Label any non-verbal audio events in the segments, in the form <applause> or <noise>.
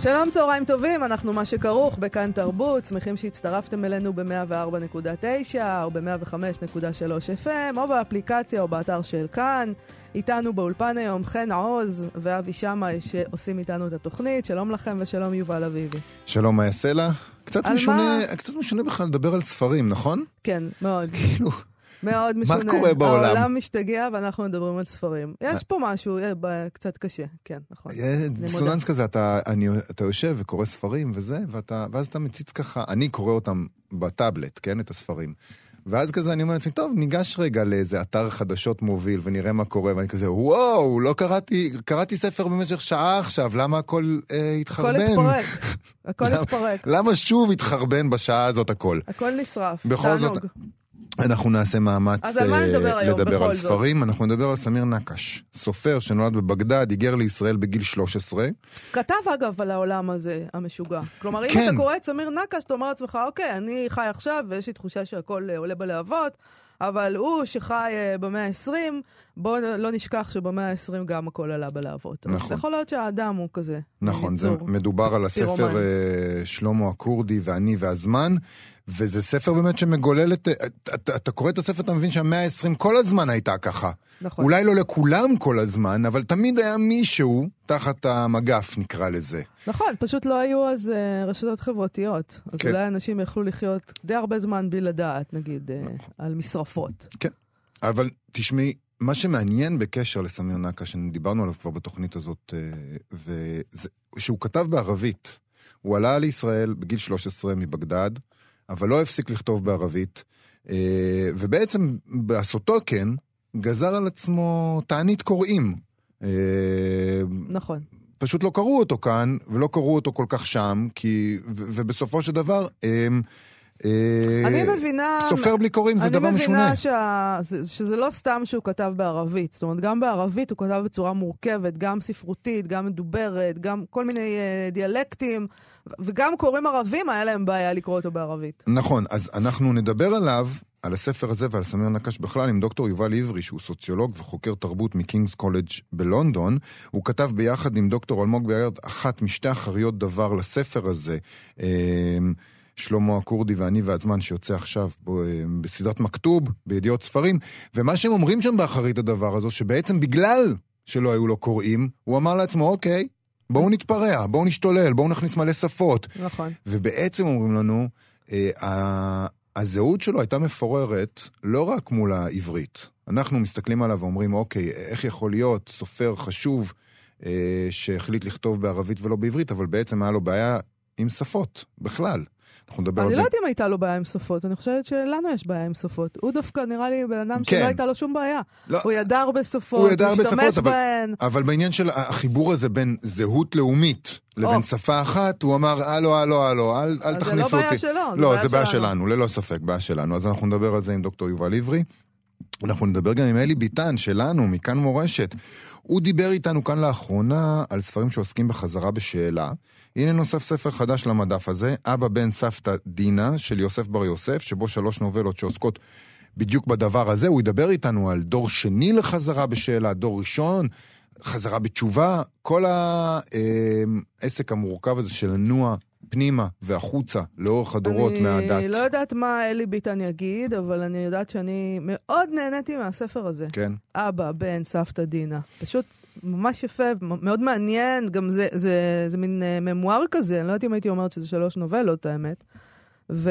שלום, צהריים טובים, אנחנו מה שכרוך בכאן תרבות, שמחים שהצטרפתם אלינו ב-104.9 או ב-105.3 FM, או באפליקציה או באתר של כאן. איתנו באולפן היום חן עוז ואבי שמאי שעושים איתנו את התוכנית. שלום לכם ושלום יובל אביבי. שלום, יעשה לה? קצת משונה, מה? קצת משונה בכלל לדבר על ספרים, נכון? כן, מאוד. כאילו, מאוד משונה. קורה בעולם? העולם משתגע ואנחנו מדברים על ספרים. יש פה משהו אה, קצת קשה, כן, נכון. יהיה דיסוננס כזה, אתה, אני, אתה יושב וקורא ספרים וזה, ואתה, ואז אתה מציץ ככה, אני קורא אותם בטאבלט, כן, את הספרים. ואז כזה אני אומר לעצמי, טוב, ניגש רגע לאיזה אתר חדשות מוביל ונראה מה קורה, ואני כזה, וואו, לא קראתי, קראתי ספר במשך שעה עכשיו, למה הכל אה, התחרבן? הכל התפרק, <laughs> הכל התפרק, למה שוב התחרבן בשעה הזאת הכל? הכל נשרף, בכל זאת, תענוג. אנחנו נעשה מאמץ אז על מה אה, נדבר היום, לדבר בכל על זאת? ספרים. אנחנו נדבר על סמיר נקש, סופר שנולד בבגדד, היגר לישראל בגיל 13. כתב אגב על העולם הזה, המשוגע. כלומר, אם כן. אתה קורא את סמיר נקש, אתה אומר לעצמך, אוקיי, אני חי עכשיו ויש לי תחושה שהכל אה, עולה בלהבות, אבל הוא שחי אה, במאה ה-20, בואו לא נשכח שבמאה ה-20 גם הכל עלה בלהבות. אז נכון. יכול להיות שהאדם הוא כזה. נכון, זה. מדובר על הספר. אה, שלמה הכורדי ואני והזמן, וזה ספר באמת שמגולל את... אתה, אתה, אתה קורא את הספר, אתה מבין שהמאה ה-20 כל הזמן הייתה ככה. נכון. אולי לא לכולם כל הזמן, אבל תמיד היה מישהו תחת המגף, נקרא לזה. נכון, פשוט לא היו אז אה, רשתות חברתיות. אז כן. אולי אנשים יכלו לחיות די הרבה זמן בלי לדעת, נגיד, אה, נכון. על משרפות. אבל תשמעי, מה שמעניין בקשר לסמיר נקש, שדיברנו עליו כבר בתוכנית הזאת, אה, וזה שהוא כתב בערבית. הוא עלה לישראל בגיל 13 מבגדד, אבל לא הפסיק לכתוב בערבית, אה, ובעצם בעשותו כן, גזר על עצמו תענית קוראים. אה, נכון. פשוט לא קראו אותו כאן, ולא קראו אותו כל כך שם, כי... ו- ובסופו של דבר, אה, אה, אני מבינה... סופר בלי קוראים זה דבר אני משונה. מבינה שה... זה- שזה לא סתם שהוא כתב בערבית. זאת אומרת, גם בערבית הוא כתב בצורה מורכבת, גם ספרותית, גם מדוברת, גם כל מיני דיאלקטים, וגם קוראים ערבים, היה להם בעיה לקרוא אותו בערבית. נכון, אז אנחנו נדבר עליו, על הספר הזה ועל סמיר נקש בכלל, עם דוקטור יובל עברי, שהוא סוציולוג וחוקר תרבות מקינגס קולג' בלונדון. הוא כתב ביחד עם דוקטור אלמוג בירד אחת משתי אחריות דבר לספר הזה. אה, שלמה הכורדי ואני והזמן שיוצא עכשיו אה, בסדרת מכתוב, בידיעות ספרים, ומה שהם אומרים שם באחרית הדבר הזה, שבעצם בגלל שלא היו לו קוראים, הוא אמר לעצמו, אוקיי, בואו נתפרע, בואו נשתולל, בואו נכניס מלא שפות. נכון. ובעצם אומרים לנו, אה, הזהות שלו הייתה מפוררת לא רק מול העברית. אנחנו מסתכלים עליו ואומרים, אוקיי, איך יכול להיות סופר חשוב אה, שהחליט לכתוב בערבית ולא בעברית, אבל בעצם היה לו בעיה עם שפות, בכלל. אנחנו נדבר על אני זה. לא יודעת אם הייתה לו בעיה עם שפות, אני חושבת שלנו יש בעיה עם שפות. הוא דווקא נראה לי בן אדם כן. שלא הייתה לו שום בעיה. לא, הוא ידע הרבה שפות, הוא השתמש בהן. אבל בעניין של החיבור הזה בין זהות לאומית לבין. שפה אחת, הוא אמר, הלו, הלו, הלו, אל, אל אז תכניסו זה לא אותי. בעיה שלו, לא, זה בעיה. שלנו, ללא ספק, בעיה שלנו. אז אנחנו נדבר על זה עם דוקטור יובל עברי. אנחנו נדבר גם עם אלי ביטן, שלנו, מכאן מורשת. הוא דיבר איתנו כאן לאחרונה על ספרים שעוסקים בחזרה בשאלה. הנה נוסף ספר חדש למדף הזה, אבא בן סבתא דינה, של יוסף בר יוסף, שבו שלוש נובלות שעוסקות בדיוק בדבר הזה. הוא ידבר איתנו על דור שני לחזרה בשאלה, דור ראשון, חזרה בתשובה, כל העסק המורכב הזה של לנוע פנימה והחוצה לאורך הדורות מהדת. אני לא יודעת מה אלי ביטן יגיד, אבל אני יודעת שאני מאוד נהניתי מהספר הזה. כן. אבא, בן, סבתא דינה. פשוט ממש יפה, מאוד מעניין, גם זה, זה, זה מין uh, ממואר כזה, אני לא יודעת אם הייתי אומרת שזה שלוש נובלות, האמת. והוא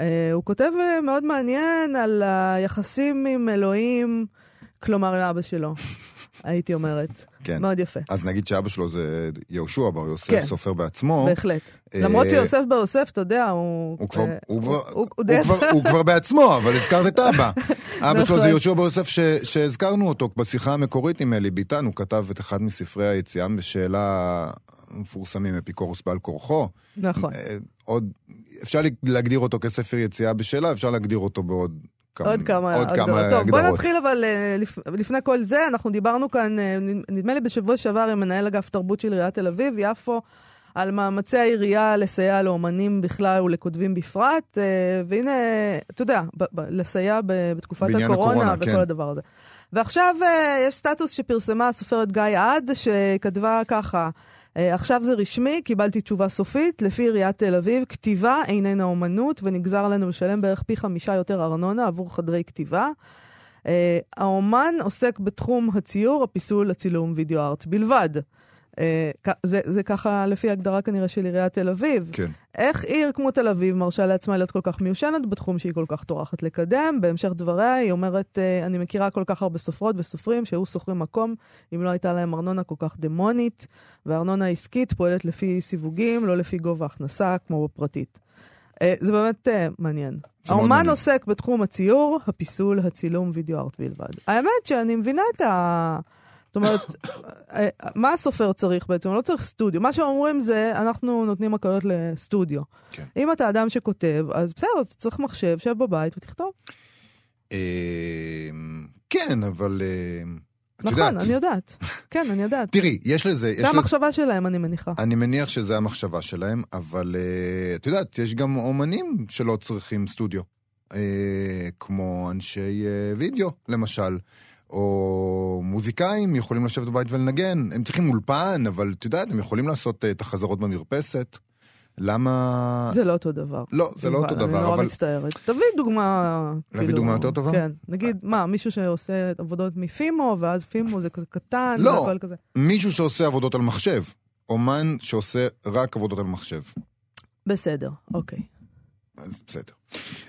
uh, כותב uh, מאוד מעניין על היחסים עם אלוהים, כלומר עם אבא שלו, <laughs> הייתי אומרת. כן. מאוד יפה, אז נגיד שאבא שלו זה יהושע בר יוסף, כן. סופר בעצמו. בהחלט. אה, למרות שיוסף בר יוסף, אתה יודע, הוא... הוא כבר, אה, הוא, כבר, בעצמו, אבל הזכרת את אבא. <laughs> אבא שלו זה נכון. יהושע בר יוסף ש, שהזכרנו אותו בשיחה המקורית עם אלי ביטן, הוא כתב את אחד מספרי היציאה בשאלה מפורסמים, אפיקורוס בעל כורחו. נכון. אה, עוד, אפשר להגדיר אותו כספר יציאה בשאלה, אפשר להגדיר אותו בעוד כמה- עוד כמה עוד כמה הגדרות. טוב, בוא. נתחיל אבל אה, לפ- לפני כל זה, אנחנו דיברנו כאן, אה, נדמה לי בשבוע שעבר עם מנהל אגף תרבות של עיריית תל אביב, יפו, על מאמצי העירייה לסייע לאומנים בכלל ולכותבים בפרט, אה, והנה, אתה יודע, ב- ב- לסייע ב- בתקופת הקורונה הקורונה, וכל כן. הדבר הזה. ועכשיו יש סטטוס שפרסמה הסופרת גיא עד, שכתבה ככה, עכשיו זה רשמי, קיבלתי תשובה סופית, לפי עיריית תל אביב, כתיבה איננה אומנות, ונגזר עלינו לשלם בערך פי חמישה יותר ארנונה עבור חדרי כתיבה. אה, האומן עוסק בתחום הציור, הפיסול, הצילום, וידאו ארט בלבד. אה, זה, זה ככה לפי הגדרה כנראה של עיריית תל אביב. כן. איך עיר כמו תל אביב מרשה לעצמה להיות כל כך מיושנת בתחום שהיא כל כך טורחת לקדם? בהמשך דבריה היא אומרת, אה, אני מכירה כל כך הרבה סופרות וסופרים שהיו שוכרים מקום אם לא הייתה להם ארנונה כל כך דמונית, והארנונה העסקית פועלת לפי סיווגים, לא לפי גובה הכנסה, כמו בפרטית. אה, זה באמת מעניין. האומן. עוסק בתחום הציור, הפיסול, הצילום, וידאו ארט בלבד. האמת שאני מבינה את ה... זאת אומרת, אה, מה הסופר צריך בעצם? לא צריך סטודיו. מה שהם אומרים זה, אנחנו נותנים הקלות לסטודיו. כן. אם אתה אדם שכותב, אז בסדר, אז צריך מחשב, שב בבית ותכתוב. אה, כן, אבל... אה, את נכון, יודעת, אני יודעת. כן, אני יודעת. תראי, יש לזה... לזה- המחשבה שלהם, אני מניחה. אני מניח שזה המחשבה שלהם, אבל uh, את יודעת, יש גם אומנים שלא צריכים סטודיו. Uh, כמו אנשי uh, וידאו, למשל. או מוזיקאים יכולים לשבת בבית ולנגן. הם צריכים אולפן, אבל את יודעת, הם יכולים לעשות uh, את החזרות במרפסת. למה... זה לא אותו דבר. לא, זה לא אותו דבר, אני נורא אבל... מצטערת. תביא דוגמה... להביא כאילו, דוגמה יותר טובה? כן. נגיד, מה, מישהו שעושה עבודות מפימו, ואז פימו זה כזה קטן, לא. מישהו שעושה עבודות על מחשב. אומן שעושה רק עבודות על מחשב. בסדר, אוקיי. אז בסדר.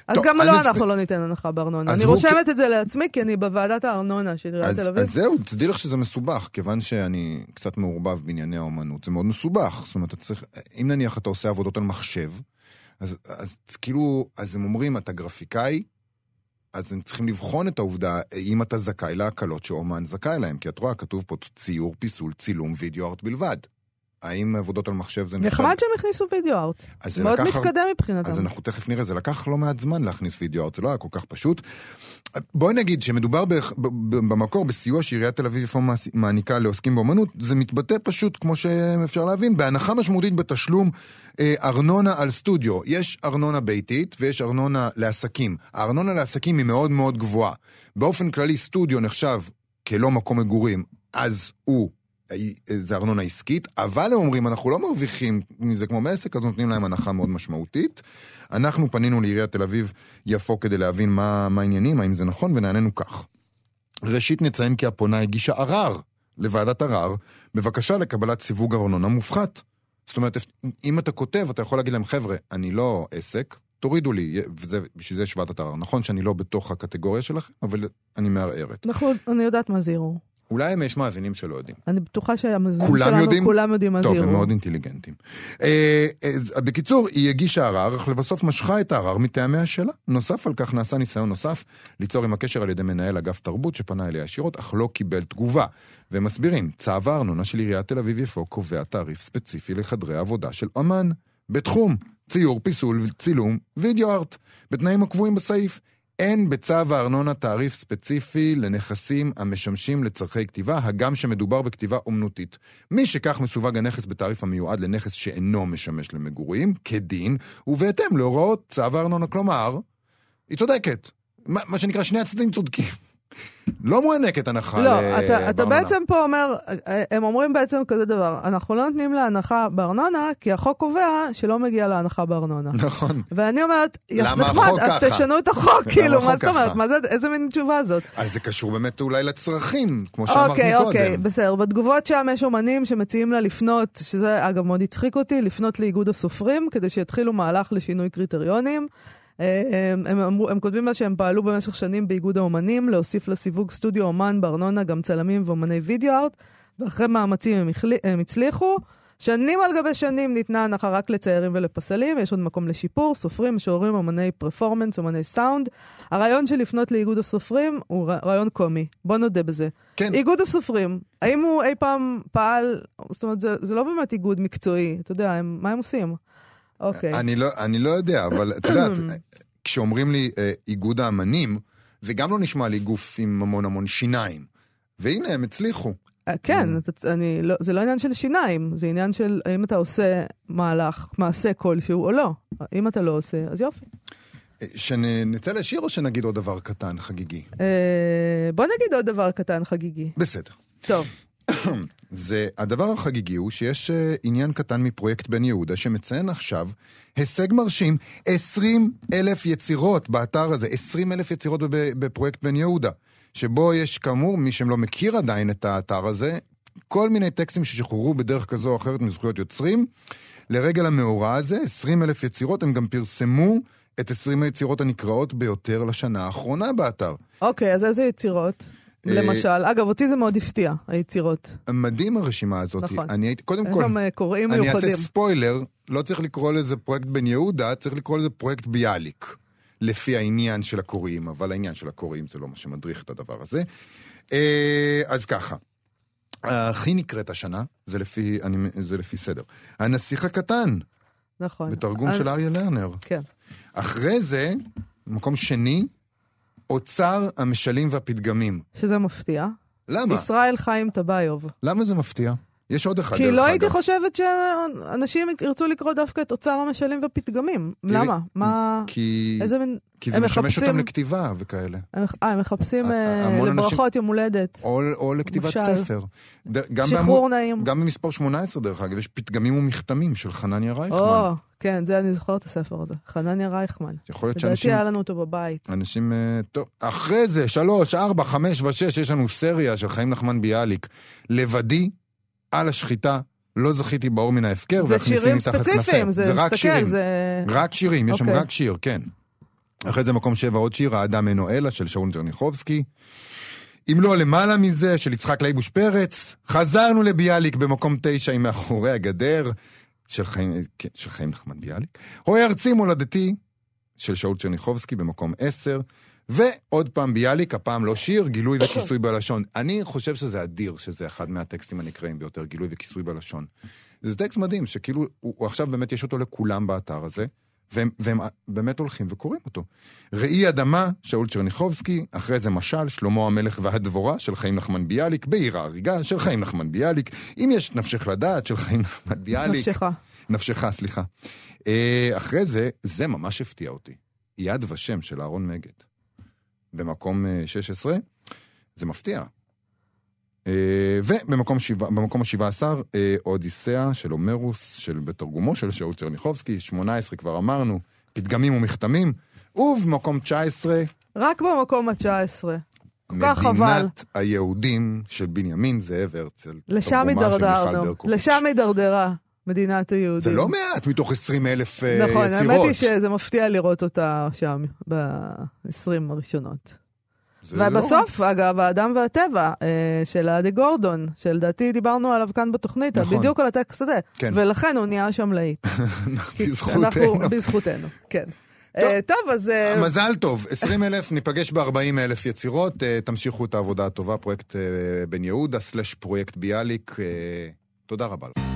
אז טוב, גם לא אנחנו לא ניתן הנחה בארנונה. אני רושמת את זה לעצמי, כי אני בוועדת הארנונה של עיריית תל אביב. אז זהו, תדעי לך שזה מסובך, כיוון שאני קצת מעורבב בענייני האומנות, זה מאוד מסובך. זאת אומרת, אתה צריך, אם נניח אתה עושה עבודות על מחשב, אז, אז כאילו, אז הם אומרים, אתה גרפיקאי, אז הם צריכים לבחון את העובדה, אם אתה זכאי להקלות שאומן זכאי להם, כי את רואה, כתוב פה ציור, פיסול, צילום, וידאו ארט בלבד. האם עבודות על מחשב זה נחמד שהם הכניסו וידאו ארט. זה מאוד לקח- מתקדם מבחינתם. אז אנחנו תכף נראה, זה לקח לא מעט זמן להכניס וידאו ארט, זה לא היה כל כך פשוט. בואי נגיד שמדובר ב- במקור בסיוע שעיריית תל אביב יפו מעניקה לעוסקים באמנות, זה מתבטא פשוט, כמו שאפשר להבין, בהנחה משמעותית בתשלום אה, ארנונה על סטודיו. יש ארנונה ביתית ויש ארנונה לעסקים. הארנונה לעסקים היא מאוד מאוד גבוהה. באופן כללי סטודיו נחשב כלא מקום מגורים, אז הוא... זה ארנונה עסקית, אבל הם אומרים, אנחנו לא מרוויחים מזה כמו מעסק, אז נותנים להם הנחה מאוד משמעותית. אנחנו פנינו לעיריית תל אביב-יפו כדי להבין מה מה העניינים, האם זה נכון, ונענינו כך. ראשית נציין כי הפונה הגישה ערר לוועדת ערר, בבקשה לקבלת סיווג ארנונה מופחת. זאת אומרת, אם אתה כותב, אתה יכול להגיד להם, חבר'ה, אני לא עסק, תורידו לי, וזה, בשביל זה יש ועדת ערר. נכון שאני לא בתוך הקטגוריה שלכם, אבל אני מערערת. אנחנו, אני יודעת מה זה ערעור. אולי הם יש מאזינים שלא יודעים. אני בטוחה שהמאזינים כולם שלנו, יודעים? כולם יודעים מה זה טוב. הם מאוד אינטליגנטים. אה, אז בקיצור, היא הגישה ערר, אך לבסוף משכה את הערר מטעמיה שלה. נוסף על כך נעשה ניסיון נוסף ליצור עם הקשר על ידי מנהל אגף תרבות שפנה אליה ישירות, אך לא קיבל תגובה. והם מסבירים, צו הארנונה של עיריית תל אביב-יפו קובע תעריף ספציפי לחדרי עבודה של אמן, בתחום ציור, פיסול, צילום, וידאו ארט, בתנאים הקבועים בסעיף. אין בצו הארנונה תעריף ספציפי לנכסים המשמשים לצורכי כתיבה, הגם שמדובר בכתיבה אומנותית. מי שכך מסווג הנכס בתעריף המיועד לנכס שאינו משמש למגורים, כדין, ובהתאם להוראות צו הארנונה. כלומר, היא צודקת. מה, מה שנקרא, שני הצדדים צודקים. לא מוענקת הנחה לא, ל- אתה, אתה. בעצם פה אומר, הם אומרים בעצם כזה דבר, אנחנו לא נותנים לה הנחה בארנונה, כי החוק קובע שלא מגיע לה הנחה בארנונה. נכון. ואני אומרת, למה נחמד, החוק אז ככה? תשנו את החוק, כאילו, מה זאת אומרת? מה זה, איזה מין תשובה זאת? אז זה קשור באמת אולי לצרכים, כמו שאמרת אוקיי, מקודם. אוקיי, בסדר. בתגובות שם יש אומנים שמציעים לה לפנות, שזה אגב מאוד הצחיק אותי, לפנות לאיגוד הסופרים, כדי שיתחילו מהלך לשינוי קריטריונים. אה, הם, הם, הם כותבים לה שהם פעלו במשך שנים באיגוד האומנים, להוסיף לסיווג סטודיו אומן בארנונה גם צלמים ואומני וידאו ארט, ואחרי מאמצים הם, החלי, הם הצליחו. שנים על גבי שנים ניתנה הנחה רק לציירים ולפסלים, יש עוד מקום לשיפור, סופרים, משוררים, אומני פרפורמנס, אומני סאונד. הרעיון של לפנות לאיגוד הסופרים הוא רעיון קומי, בוא נודה בזה. כן. איגוד הסופרים, האם הוא אי פעם פעל, זאת אומרת, זה, זה לא באמת איגוד מקצועי, אתה יודע, הם, מה הם עושים? אוקיי. אני לא, אני לא יודע, אבל את יודעת, <clears throat> כשאומרים לי אה, איגוד האמנים, זה גם לא נשמע לי גוף עם המון המון שיניים. והנה, הם הצליחו. אה, כן, אתה, אני, לא, זה לא עניין של שיניים, זה עניין של האם אתה עושה מהלך, מעשה כלשהו או לא. אם אתה לא עושה, אז יופי. אה, שנצא לשיר או שנגיד עוד דבר קטן, חגיגי? אה, בוא נגיד עוד דבר קטן חגיגי. בסדר. טוב. זה, הדבר החגיגי הוא שיש uh, עניין קטן מפרויקט בן יהודה שמציין עכשיו הישג מרשים, 20 אלף יצירות באתר הזה, 20 אלף יצירות בפרויקט בן יהודה, שבו יש כאמור, מי שלא מכיר עדיין את האתר הזה, כל מיני טקסטים ששוחררו בדרך כזו או אחרת מזכויות יוצרים. לרגל המאורע הזה, 20 אלף יצירות, הם גם פרסמו את 20 היצירות הנקראות ביותר לשנה האחרונה באתר. אוקיי, אז איזה יצירות? אה, למשל, אגב, אותי זה מאוד הפתיע, היצירות. מדהים הרשימה הזאת. נכון. אני הייתי, קודם הם כל, גם אה, קוראים אני מיוחדים. אעשה ספוילר, לא צריך לקרוא לזה פרויקט בן יהודה, צריך לקרוא לזה פרויקט ביאליק. לפי העניין של הקוראים, אבל העניין של הקוראים זה לא מה שמדריך את הדבר הזה. אה, אז ככה, הכי נקראת השנה, זה לפי, אני, זה לפי סדר. הנסיך הקטן, נכון. בתרגום אז- של אריה לרנר. כן. אחרי זה, מקום שני, אוצר המשלים והפתגמים. שזה מפתיע. למה? ישראל חיים טבייוב. למה זה מפתיע? יש עוד אחד, כי לא הייתי אגב. חושבת שאנשים ירצו לקרוא דווקא את אוצר המשלים ופתגמים. תראי, למה? מה... כי, איזה מין... כי זה משמש מחפשים- אותם לכתיבה וכאלה. אה, הם מחפשים אה, המון אנשים- לברכות יום הולדת. או, או לכתיבת משל. ספר. ד, גם שחרור בעמוד- נעים. גם במספר 18, דרך אגב, יש פתגמים ומכתמים של חנניה רייכמן. או, כן, זה אני זוכרת את הספר הזה. חנניה רייכמן. יכול להיות לדעתי שאנשים... היה לנו אותו בבית. אנשים... אה, טוב, אחרי זה, שלוש, ארבע, חמש ושש, יש לנו סריה של חיים נחמן ביאליק. לבדי, על השחיטה, לא זכיתי באור מן ההפקר, זה והכניסים שירים מתחת ספציפיים, כנפי. זה, רק תסתכל, שירים. זה... רק שירים, יש שם אוקיי. רק שיר, כן. אחרי זה מקום שבע עוד שיר, האדם אינו אלא, של שאול טרניחובסקי. אם לא למעלה מזה, של יצחק לייבוש פרץ. חזרנו לביאליק במקום תשע עם מאחורי הגדר, של חיים, כן, של חיים נחמן ביאליק. רואי ארצי מולדתי, של שאול טרניחובסקי במקום עשר. ועוד פעם ביאליק, הפעם לא שיר, גילוי וכיסוי בלשון. אני חושב שזה אדיר, שזה אחד מהטקסטים הנקראים ביותר, גילוי וכיסוי בלשון. זה טקסט מדהים, שכאילו, הוא, הוא עכשיו באמת יש אותו לכולם באתר הזה, והם, והם באמת הולכים וקוראים אותו. ראי אדמה, שאול צ'רניחובסקי, אחרי זה משל, שלמה המלך והדבורה, של חיים נחמן ביאליק, בעיר ההריגה, של חיים נחמן ביאליק, אם יש נפשך לדעת, של חיים נחמן ביאליק. נפשך. נפשך, סליחה. אה, אחרי זה, זה ממש הפתיע אותי. יד ושם של אהרון מגד. במקום אה, 16, זה מפתיע. אה, ובמקום שבע- במקום ה-17, אה, אודיסאה של הומרוס, של, בתרגומו של שאול צ'רניחובסקי, 18 כבר אמרנו, פתגמים ומכתמים, ובמקום 19, רק במקום ה-19. כל כך חבל. מדינת היהודים של בנימין זאב הרצל. לשם הידרדרנו. לשם הידרדרה מדינת היהודים. זה לא מעט מתוך 20 אלף יצירות. נכון, האמת היא שזה מפתיע לראות אותה שם, ב-20 הראשונות. לא- ובסוף, אגב, האדם והטבע אה, של עדי גורדון, שלדעתי דיברנו עליו כאן בתוכנית, נכון. בדיוק על הטקסט הזה. כן. ולכן הוא נהיה שם להיט. <laughs> בזכותנו. אנחנו- בזכותנו, כן. אה, טוב, אז... אה, מזל טוב, 20 אלף, ניפגש ב-40 אלף יצירות, אה, תמשיכו את העבודה הטובה, פרויקט אה, בן יהודה, סלש פרויקט ביאליק, אה, תודה רבה לך.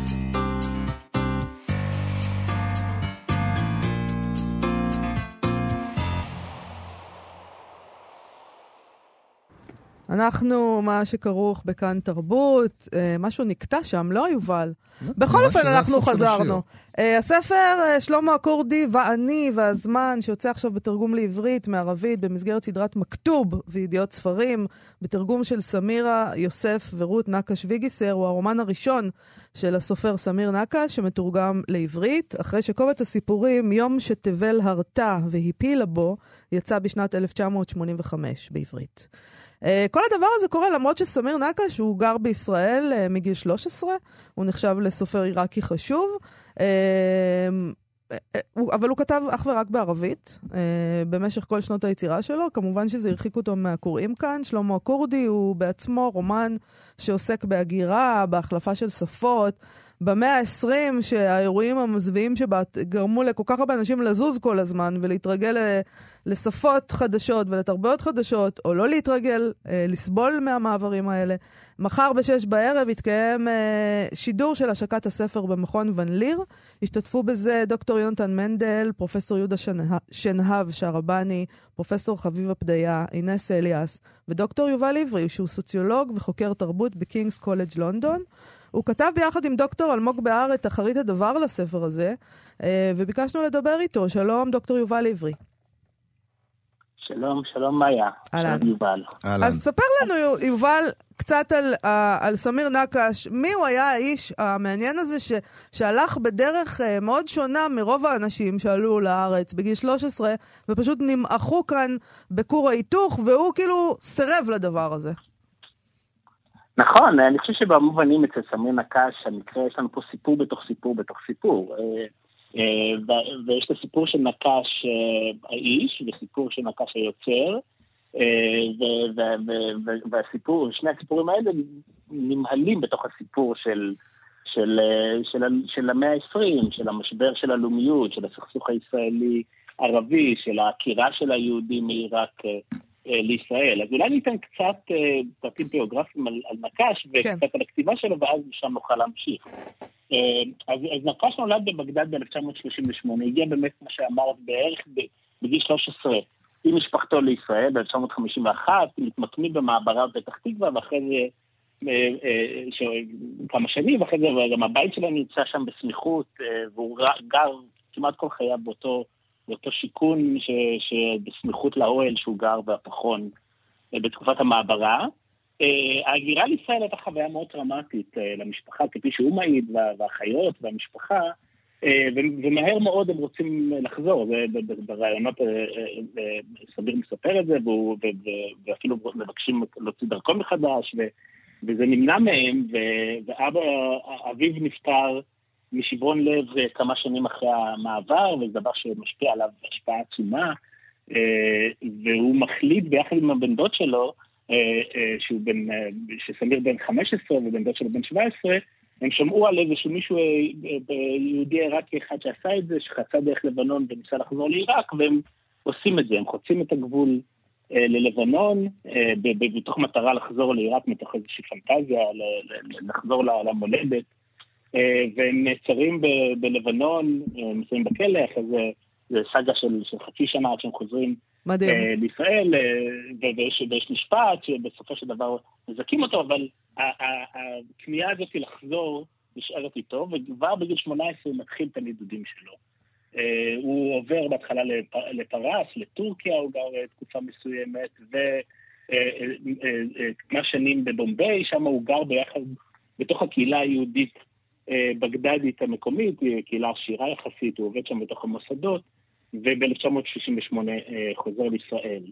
אנחנו, מה שכרוך בכאן תרבות, אה, משהו נקטע שם, לא יובל? בכל ממש אופן, אנחנו חזרנו. אה, הספר אה, שלמה הכורדי ואני והזמן, שיוצא עכשיו בתרגום לעברית מערבית במסגרת סדרת מכתוב וידיעות ספרים, בתרגום של סמירה יוסף ורות נקש ויגיסר, הוא הרומן הראשון של הסופר סמיר נקש, שמתורגם לעברית, אחרי שקובץ הסיפורים יום שתבל הרתה והפילה בו, יצא בשנת 1985 בעברית. Uh, כל הדבר הזה קורה למרות שסמיר נקש, הוא גר בישראל uh, מגיל 13, הוא נחשב לסופר עיראקי חשוב, הוא, אבל הוא כתב אך ורק בערבית במשך כל שנות היצירה שלו. כמובן שזה הרחיק אותו מהקוראים כאן. שלמה הכורדי הוא בעצמו רומן שעוסק בהגירה, בהחלפה של שפות, במאה ה-20, שהאירועים המזוויעים שבה גרמו לכל כך הרבה אנשים לזוז כל הזמן ולהתרגל לשפות חדשות ולתרבויות חדשות, או לא להתרגל, אה, לסבול מהמעברים האלה. מחר בשש בערב יתקיים אה, שידור של השקת הספר במכון ון ליר. השתתפו בזה דוקטור יונתן מנדל, פרופסור יהודה שנהב שערבני, פרופסור חביבה פדיה, אינס אליאס ודוקטור יובל עברי, שהוא סוציולוג וחוקר תרבות בקינגס קולג' לונדון. הוא כתב ביחד עם דוקטור אלמוג בהר את אחרית הדבר לספר הזה, אה, וביקשנו לדבר איתו. שלום, דוקטור יובל עברי. שלום, שלום מאיה. אהלן. יובל. אהלן. אז תספר לנו, יובל, קצת על, uh, על סמיר נקש. מי הוא היה האיש המעניין הזה ש, שהלך בדרך uh, מאוד שונה מרוב האנשים שעלו לארץ בגיל 13, ופשוט נמעכו כאן בכור ההיתוך, והוא כאילו סירב לדבר הזה. נכון, אני חושב שבמובנים אצל סמיר נקש, המקרה, יש לנו פה סיפור בתוך סיפור בתוך סיפור. אה, ויש את הסיפור של נקש האיש וסיפור של נקש היוצר, והסיפור, שני הסיפורים האלה נמהלים בתוך הסיפור של, של, של, של המאה ה-20, של המשבר של הלאומיות, של הסכסוך הישראלי-ערבי, של העקירה של היהודים מעיראק לישראל. אז אולי ניתן קצת פרטים ביוגרפיים על, על נקש וקצת כן. על הכתיבה שלו, ואז משם נוכל להמשיך. אז, אז נקש נולד בבגדד ב-1938, הגיע באמת, כמו שאמרת, בערך בגיל 13 עם משפחתו לישראל ב-1951, מתמקמים במעברה בפתח תקווה, ואחרי זה אה, אה, ש... כמה שנים, ואחרי זה גם הבית שלהם נמצא שם בסמיכות, אה, והוא גר כמעט כל חייו באותו, באותו שיכון. שבסמיכות לאוהל שהוא גר והפחון בתקופת המעברה. ההגירה לישראל הייתה חוויה מאוד טראומטית למשפחה, כפי שהוא מעיד, והאחיות והמשפחה. אה, ומהר מאוד הם רוצים לחזור, ברעיונות אה, אה, סביר מספר את זה, ואפילו מבקשים להוציא דרכון מחדש, וזה נמנע מהם, ואבא, אביו נפטר משברון לב כמה שנים אחרי המעבר, וזה דבר שמשפיע עליו השפעה עצומה, והוא מחליט ביחד עם הבן דוד שלו, שהוא בן, שסמיר בן 15 ובן דוד שלו בן 17, הם שמעו על איזשהו מישהו אה, אה, יהודי עיראקי אחד שעשה את זה, שחצה דרך לבנון וניסה לחזור לעיראק, והם עושים את זה, הם חוצים את הגבול אה, ללבנון, בתוך מטרה לחזור לעיראק מתוך איזושהי פנטזיה, לחזור למולדת, והם נעצרים בלבנון, מסיימים בכלא, אחרי זה זה סאגה של, של חצי שנה עד שהם חוזרים מדהים. Uh, לישראל, uh, ויש, משפט שבסופו של דבר מזכים אותו, אבל הכניעה הזאת לחזור נשארת איתו, וכבר בגיל 18 הוא מתחיל את הנידודים שלו. הוא עובר בהתחלה לפ, לפרס, לטורקיה, הוא גר תקופה מסוימת, וכמה שנים בבומביי, שם הוא גר ביחד בתוך הקהילה היהודית בגדדית המקומית, קהילה עשירה יחסית, הוא עובד שם בתוך המוסדות. וב-1968 אה, חוזר לישראל.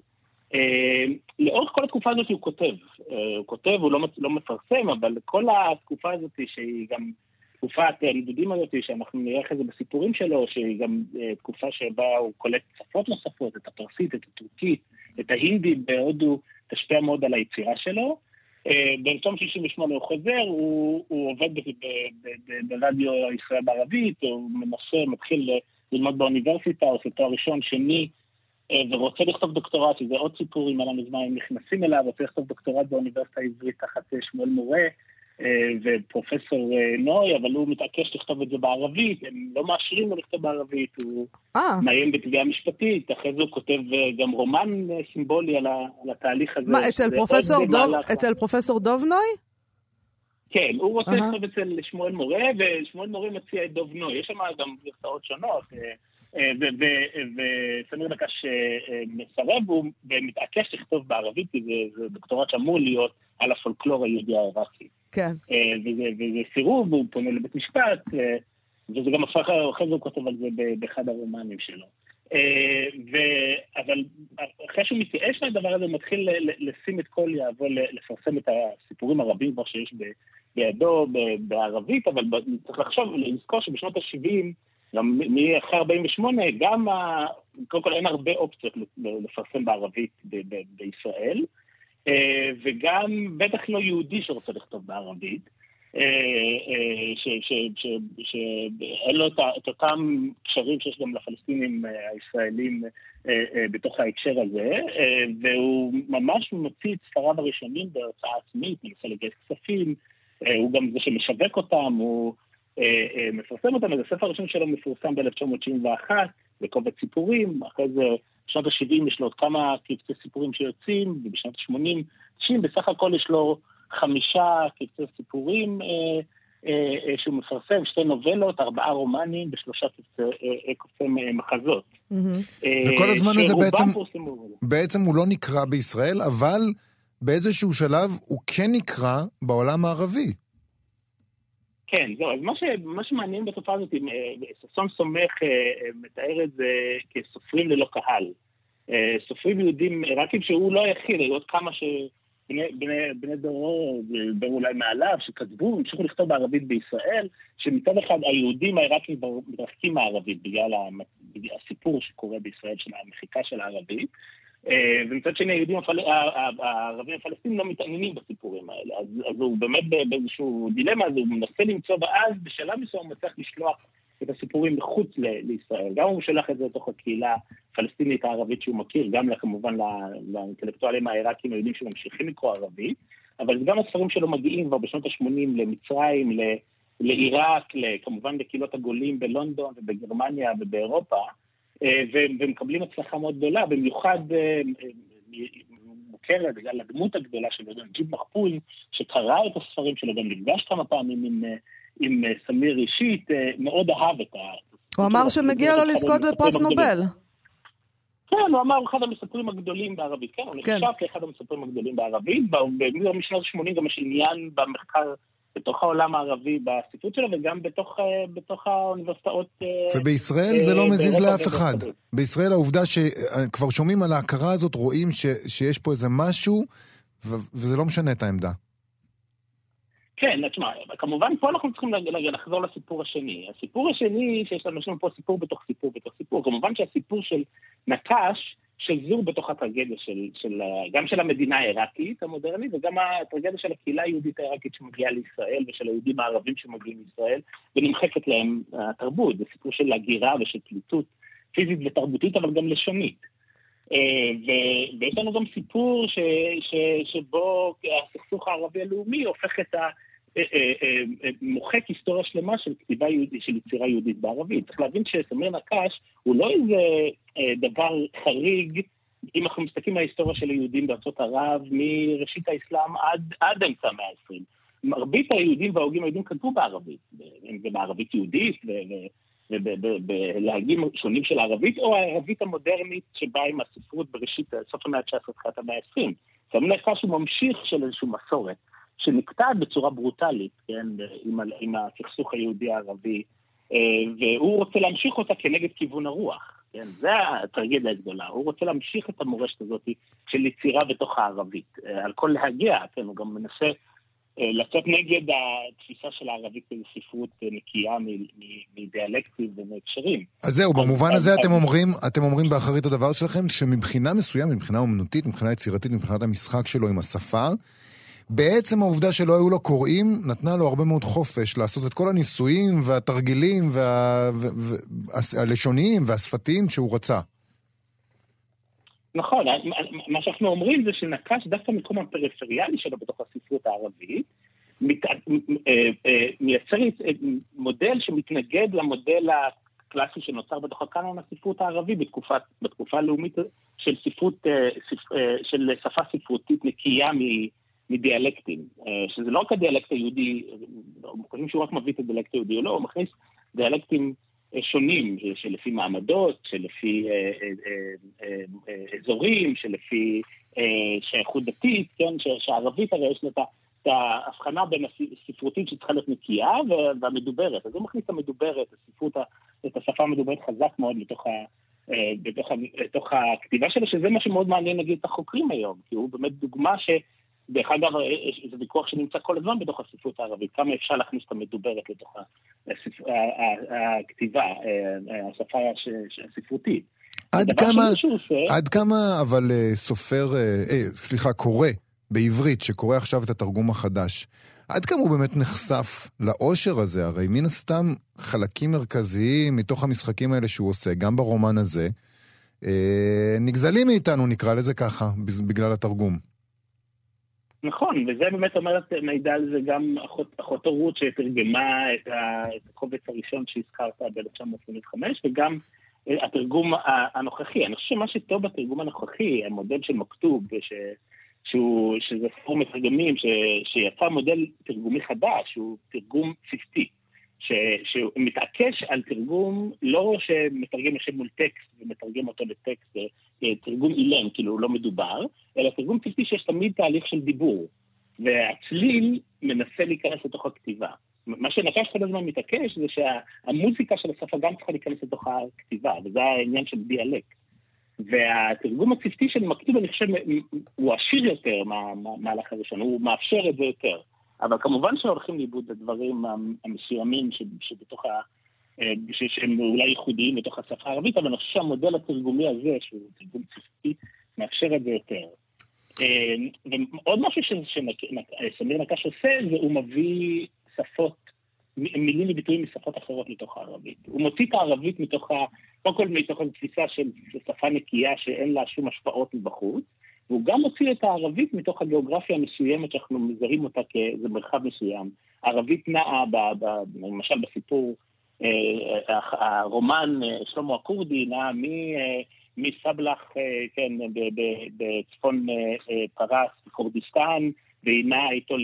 אה, לאורך כל התקופה הזאת הוא כותב. אה, הוא כותב, הוא לא, לא מפרסם, אבל כל התקופה הזאת, שהיא גם תקופת הנידודים הזאת, שאנחנו נראה אחרי זה בסיפורים שלו, שהיא גם תקופה שבה הוא קולט שפות נוספות, את הפרסית, את הטורקית, את ההינדית בהודו, תשפיע מאוד על היצירה שלו. ב-1968 הוא חוזר, הוא, הוא עובד ברדיו ישראל בערבית, הוא מנסה, מתחיל ללמוד באוניברסיטה, עושה תואר ראשון, שני, אה, ורוצה לכתוב דוקטורט, שזה עוד סיפור, אם היה לנו זמן, הם נכנסים אליו, רוצה לכתוב דוקטורט באוניברסיטה העברית תחת אה, שמואל מורה. אה, ופרופסור נוי, אבל הוא מתעקש לכתוב את זה בערבית, הם לא מאשרים לו לכתוב בערבית, הוא מאיים בתביעה משפטית, אחרי זה הוא כותב גם רומן סימבולי על, התהליך הזה. מה, אצל פרופסור, דוב, אצל פרופסור דוב נוי? כן, הוא רוצה לכתוב אצל שמואל מורה, ושמואל מורה מציע את דוב נוי. יש שם גם גרסאות שונות, אה, אה, וסמיר אה, מסרב ומתעקש לכתוב בערבית, כי זה דוקטורט שאמור להיות על הפולקלור היהודי העיראקי. כן. וזה סירוב, הוא פונה לבית משפט, וזה גם הפך, אחרי זה הוא כותב על זה באחד הרומנים שלו. ו... אבל אחרי שהוא מתייאש מהדבר הזה, הוא מתחיל לשים את כל יהבו לפרסם את הסיפורים הרבים כבר שיש בידו בערבית, אבל צריך לחשוב, לזכור שבשנות ה-70, גם מאחרי 48, גם, ה... קודם כל אין הרבה אופציות לפרסם בערבית ב- ב- בישראל, אה, וגם בטח לא יהודי שרוצה לכתוב בערבית. שאין לו את אותם קשרים שיש גם לפלסטינים הישראלים בתוך ההקשר הזה, והוא ממש מוציא את ספריו הראשונים בהוצאה עצמית, מנסה לגייס כספים, הוא גם זה שמשווק אותם, הוא מפרסם אותם, אז הספר הראשון שלו מפורסם ב-1971, בקובץ סיפורים, אחרי זה בשנות ה-70 יש לו עוד כמה קבצי סיפורים שיוצאים, ובשנות ה-80, 90, בסך הכל יש לו חמישה קבצי סיפורים אה, אה, אה, שהוא מפרסם, שתי נובלות, ארבעה רומנים ושלושה קבצי מחזות. וכל הזמן הזה בעצם, בעצם הוא לא נקרא בישראל, אבל באיזשהו שלב הוא כן נקרא בעולם הערבי. כן, זהו, אז מה, ש, מה שמעניין בתופעה הזאת, ששון סומך מתאר את זה כסופרים ללא קהל. סופרים יהודים עיראקים שהוא לא היחיד, היו עוד כמה ש... בני, בני, בני דורו, דור אולי מעליו, שכתבו, המשיכו לכתוב בערבית בישראל, שמצד אחד היהודים העיראקים מתרחקים מהערבית בגלל הסיפור שקורה בישראל של המחיקה של הערבית, אה, ומצד שני היהודים הפל... הערבים הפלסטינים לא מתעניינים בסיפורים האלה, אז, אז הוא באמת באיזשהו דילמה, אז הוא מנסה למצוא, ואז בשלב מסוים הוא מצליח לשלוח את הסיפורים מחוץ ל- לישראל. גם הוא שולח את זה לתוך הקהילה הפלסטינית הערבית שהוא מכיר, גם כמובן לאינטלקטואלים העיראקים היהודים שממשיכים לקרוא ערבית, אבל גם הספרים שלו מגיעים כבר בשנות ה-80 למצרים, ל- לעיראק, כמובן לקהילות הגולים בלונדון ובגרמניה ובאירופה, אה, ומקבלים הצלחה מאוד גדולה, במיוחד אה, מוכרת בגלל הדמות הגדולה שלו, ג'יב מחפול, שקרא את הספרים שלו, גם נפגש כמה פעמים עם, אה, עם סמיר אישית, מאוד אהב את ה... הוא אמר שמגיע לו לזכות בפרס נובל. כן, הוא אמר, הוא אחד המספרים הגדולים בערבית. כן, הוא כן. נחשב כאחד המספרים הגדולים בערבית. משנות ה-80 גם יש עניין במחקר בתוך העולם הערבי בספרות שלו וגם בתוך, אה, בתוך האוניברסיטאות. אה, ובישראל זה לא אה, מזיז לאף אחד. בישראל העובדה שכבר שומעים על ההכרה הזאת, רואים ש, שיש פה איזה משהו, וזה לא משנה את העמדה. כן, תשמע, כמובן פה אנחנו צריכים לחזור לסיפור השני. הסיפור השני, שיש לנו פה סיפור בתוך סיפור בתוך סיפור, כמובן שהסיפור של נקש, שזור בתוך הטרגדיה של, של, גם של המדינה העיראקית המודרנית וגם הטרגדיה של הקהילה היהודית העיראקית שמגיעה לישראל ושל היהודים הערבים שמגיעים לישראל ונמחקת להם התרבות. זה סיפור של הגירה ושל פליטות פיזית ותרבותית אבל גם לשונית. אה, ויש לנו גם סיפור ש, ש, שבו הסכסוך הערבי הלאומי הופך את ה... אה, אה, מוחק היסטוריה שלמה של כתיבה יהודית, של יצירה יהודית בערבית. צריך להבין שסמיר נקש הוא לא איזה דבר חריג, אם אנחנו מסתכלים על ההיסטוריה של היהודים בארצות ערב מראשית האסלאם עד, עד אמצע המאה ה-20. מרבית היהודים וההוגים היהודים כתבו בערבית, אם זה בערבית יהודית ובלהגים שונים של הערבית, או הערבית המודרנית שבאה עם הספרות בראשית, סוף המאה ה-19, תחילת המאה ה-20. סמיר נקש הוא ממשיך של איזושהי מסורת. שנקטעת בצורה ברוטלית, כן, עם, עם הסכסוך היהודי-ערבי, אה, והוא רוצה להמשיך אותה כנגד כיוון הרוח, כן, זה הטרגדיה הגדולה, הוא רוצה להמשיך את המורשת הזאת של יצירה בתוך הערבית, אה, על כל להגיע, כן, הוא גם מנסה אה, לצאת נגד התפיסה של הערבית כספרות נקייה מדיאלקטים ומהקשרים. אז זהו, במובן הזה אתם אומרים, אתם אומרים באחרית הדבר שלכם, שמבחינה מסוימת, מבחינה אומנותית, מבחינה יצירתית, מבחינת המשחק שלו עם השפה, בעצם העובדה שלא היו לו קוראים, נתנה לו הרבה מאוד חופש לעשות את כל הניסויים והתרגילים והלשוניים והשפתיים שהוא רצה. נכון, מה שאנחנו אומרים זה שנקש דווקא מקום הפריפריאלי שלו בתוך הספרות הערבית, מת, אה, אה, מייצר מודל שמתנגד למודל הקלאסי שנוצר בתוך הקאנון הספרות הערבי בתקופה, בתקופה הלאומית של ספרות, אה, של שפה ספרותית נקייה מ... מדיאלקטים, אה, שזה לא רק הדיאלקט היהודי, חושבים שהוא רק מביא את הדיאלקט היהודי או לא, הוא מכניס דיאלקטים אה, שונים, שלפי מעמדות, שלפי אה, אזורים, שלפי שייכות דתית, כן, שהערבית הרי יש לה את ההבחנה בין הספרותית שצריכה להיות נקייה והמדוברת. אז הוא מכניס את המדוברת, הספרות, את השפה המדוברת חזק מאוד בתוך ה... בתוך, בתוך הכתיבה שלו, שזה מה שמאוד מעניין נגיד את החוקרים היום, כי הוא באמת דוגמה ש... דרך אגב, זה ויכוח שנמצא כל הזמן בתוך הספרות הערבית, כמה אפשר להכניס את המדוברת לתוך הכתיבה, אה, השפה הספרותית. עד כמה, עד כמה אבל אה, סופר, אה, סליחה, קורא, בעברית, שקורא עכשיו את התרגום החדש, עד כמה הוא באמת נחשף לאושר הזה? הרי מן הסתם חלקים מרכזיים מתוך המשחקים האלה שהוא עושה, גם ברומן הזה, אה, נגזלים מאיתנו, נקרא לזה ככה, בגלל התרגום. נכון, וזה באמת אומרת, מעידה על זה גם אחות, אחותו רות שתרגמה את, הקובץ הראשון שהזכרת ב-1985, וגם אה, התרגום הנוכחי. אני חושב שמה שטוב בתרגום הנוכחי, המודל של מכתוב, ש, שהוא, שזה פורום מתרגמים, ש, שיצא מודל תרגומי חדש, שהוא תרגום צוותי. ש, שהוא מתעקש על תרגום, לא שמתרגם יושב מול טקסט ומתרגם אותו לטקסט, אה, תרגום אילם, כאילו לא מדובר, אלא תרגום צוותי שיש תמיד תהליך של דיבור. והצליל מנסה להיכנס לתוך הכתיבה. מה שנקש כל הזמן מתעקש זה שהמוזיקה של השפה גם צריכה להיכנס לתוך הכתיבה, וזה העניין של דיאלקט. והתרגום הצוותי של מכתוב, אני חושב, הוא עשיר יותר מהמהלך הראשון, הוא מאפשר את זה יותר. אבל כמובן שהולכים לאיבוד הדברים המסוימים שבתוך ה... אה, שהם אולי ייחודיים בתוך השפה הערבית, אבל אני חושב שהמודל התרגומי הזה, שהוא תרגום צוותי, מאפשר את זה יותר. אה, ועוד משהו שסמיר נקש עושה, זה הוא מביא שפות, מילים וביטויים משפות אחרות לתוך הערבית. הוא מוציא את הערבית מתוך ה... קודם כל מתוך התפיסה של שפה נקייה שאין לה שום השפעות מבחוץ, והוא גם מוציא את הערבית מתוך הגיאוגרפיה המסוימת שאנחנו מזהים אותה כאיזה מרחב מסוים. הערבית נעה, ב, ב, למשל בסיפור, אה, הרומן אה, שלמה הכורדי נע מ... אה, מסבלח, כן, בצפון פרס, בכורדיסטן, והיא נעה איתו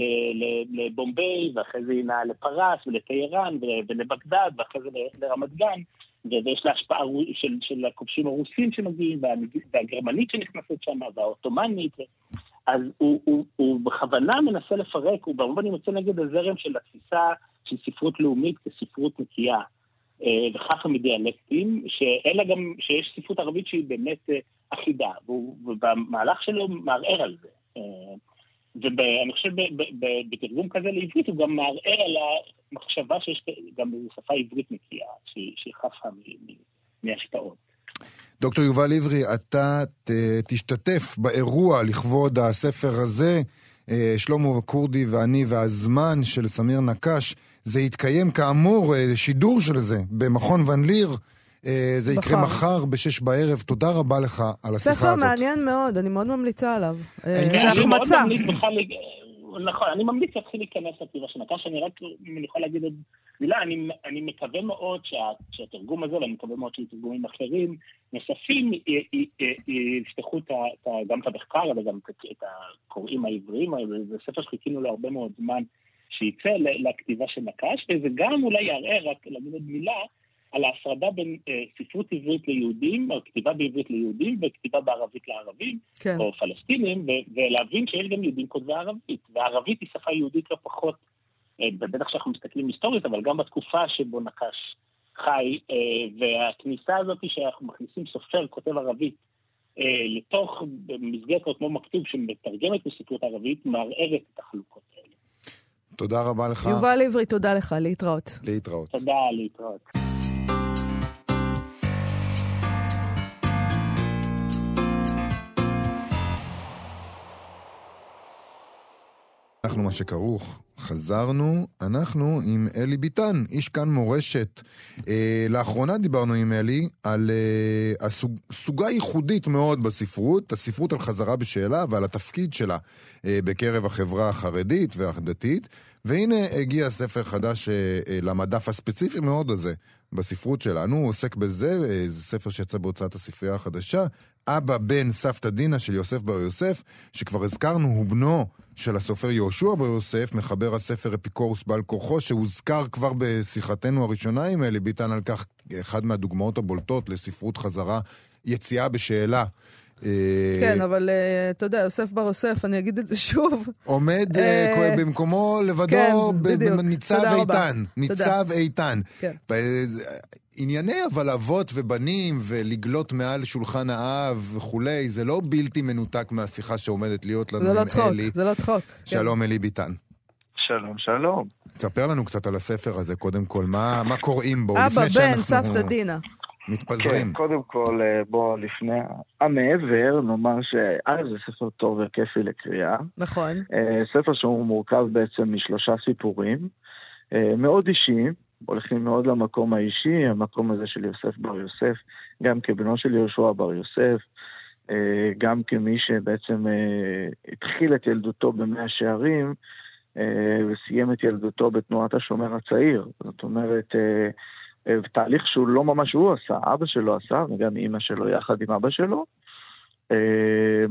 לבומביי, ואחרי זה היא נעה לפרס ולטהרן ולבגדד, ואחרי זה לרמת גן. ויש לה השפעה של, של הכובשים הרוסים שמגיעים, והגרמנית שנכנסת שם, והעות'מאנית. אז הוא, הוא, הוא בכוונה מנסה לפרק, הוא במובן יוצא נגד הזרם של התפיסה של ספרות לאומית כספרות נקייה אה, וחפה מדיאלקטים, שאלה גם, שיש ספרות ערבית שהיא באמת אה, אחידה, ובמהלך שלו מערער על זה. אה, ואני חושב בתרגום כזה לעברית הוא גם מערער על המחשבה שיש גם בשפה עברית נקייה, שהיא חפה מהשפעות. דוקטור יובל עברי, אתה תשתתף באירוע לכבוד הספר הזה, אה, שלמה כורדי ואני והזמן של סמיר נקש. זה יתקיים כאמור, אה, שידור של זה, במכון ון ליר. אה, זה יקרה מחר בשש בערב. תודה רבה לך על השיחה הזאת. ספר מעניין מאוד, אני מאוד ממליצה עליו. אני מאוד ממליץ <laughs> בכלל... נכון, אני ממליץ להתחיל להיכנס לכתיבה של נקש, אני רק, אם אני יכול להגיד עוד מילה, אני, אני מקווה מאוד שה, שהתרגום הזה, ואני מקווה מאוד שתרגומים אחרים נוספים יפתחו גם את המחקר, אבל גם את הקוראים העבריים, זה ספר שחיכינו לו הרבה מאוד זמן שייצא לכתיבה של נקש, וזה גם אולי יערער, רק להגיד עוד מילה, על ההפרדה בין אה, ספרות עברית ליהודים, או כתיבה בעברית ליהודים, וכתיבה בערבית לערבים, כן. או פלסטינים, ולהבין שיש גם יהודים כותבי ערבית. וערבית היא שפה יהודית לא פחות, בטח שאנחנו מסתכלים היסטורית, אבל גם בתקופה שבו נקש חי, אה, והכניסה הזאת שאנחנו מכניסים סופר כותב ערבית, אה, לתוך מסגרת כמו מכתוב שמתרגמת בספרות ערבית, מערערת את החלוקות האלה. תודה רבה לך. יובל עברי, תודה לך, להתראות. להתראות. תודה, להתראות. אנחנו מה שכרוך, חזרנו, אנחנו עם אלי ביטן, איש כאן מורשת. אה, לאחרונה דיברנו עם אלי על אה, הסוג, סוגה ייחודית מאוד בספרות, הספרות על חזרה בשאלה ועל התפקיד שלה אה, בקרב החברה החרדית והדתית. והנה הגיע ספר חדש אה, אה, למדף הספציפי מאוד הזה בספרות שלנו, הוא עוסק בזה, זה ספר שיצא בהוצאת הספרייה החדשה, אבא בן סבתא דינה של יוסף בר יוסף, שכבר הזכרנו, הוא בנו של הסופר יהושע בר יוסף, מחבר הספר אפיקורוס בעל כורחו, שהוזכר כבר בשיחתנו הראשונה עם אלי ביטן על כך, אחד מהדוגמאות הבולטות לספרות חזרה, יציאה בשאלה. אה, כן, אבל אה, אתה יודע, יוסף בר יוסף, אני אגיד את זה שוב. עומד אה, במקומו לבדו, כן, ניצב איתן. ניצב איתן. כן. ענייני אבל אבות ובנים ולגלות מעל שולחן האב וכולי, זה לא בלתי מנותק מהשיחה שעומדת להיות לנו לא עם צחוק, אלי. זה לא צחוק. שלום כן. אלי ביטן. שלום, שלום. תספר לנו קצת על הספר הזה, קודם כל, מה, מה קוראים בו? אבא, בן, סבתא דינה. מתפזרים. כן, קודם כל, אה, בוא, לפני המעבר, נאמר שא' זה ספר טוב וכיפי לקריאה. נכון. אה, ספר שהוא מורכב בעצם משלושה סיפורים, אה, מאוד אישיים, הולכים מאוד למקום האישי, המקום הזה של יוסף בר יוסף, גם כבנו של יהושע בר יוסף, אה, גם כמי שבעצם אה, התחיל את ילדותו במאה שערים, אה, וסיים את ילדותו בתנועת השומר הצעיר. זאת אומרת, אה, אה, תהליך שהוא לא ממש הוא עשה, אבא שלו עשה, וגם אימא שלו יחד עם אבא שלו. אה,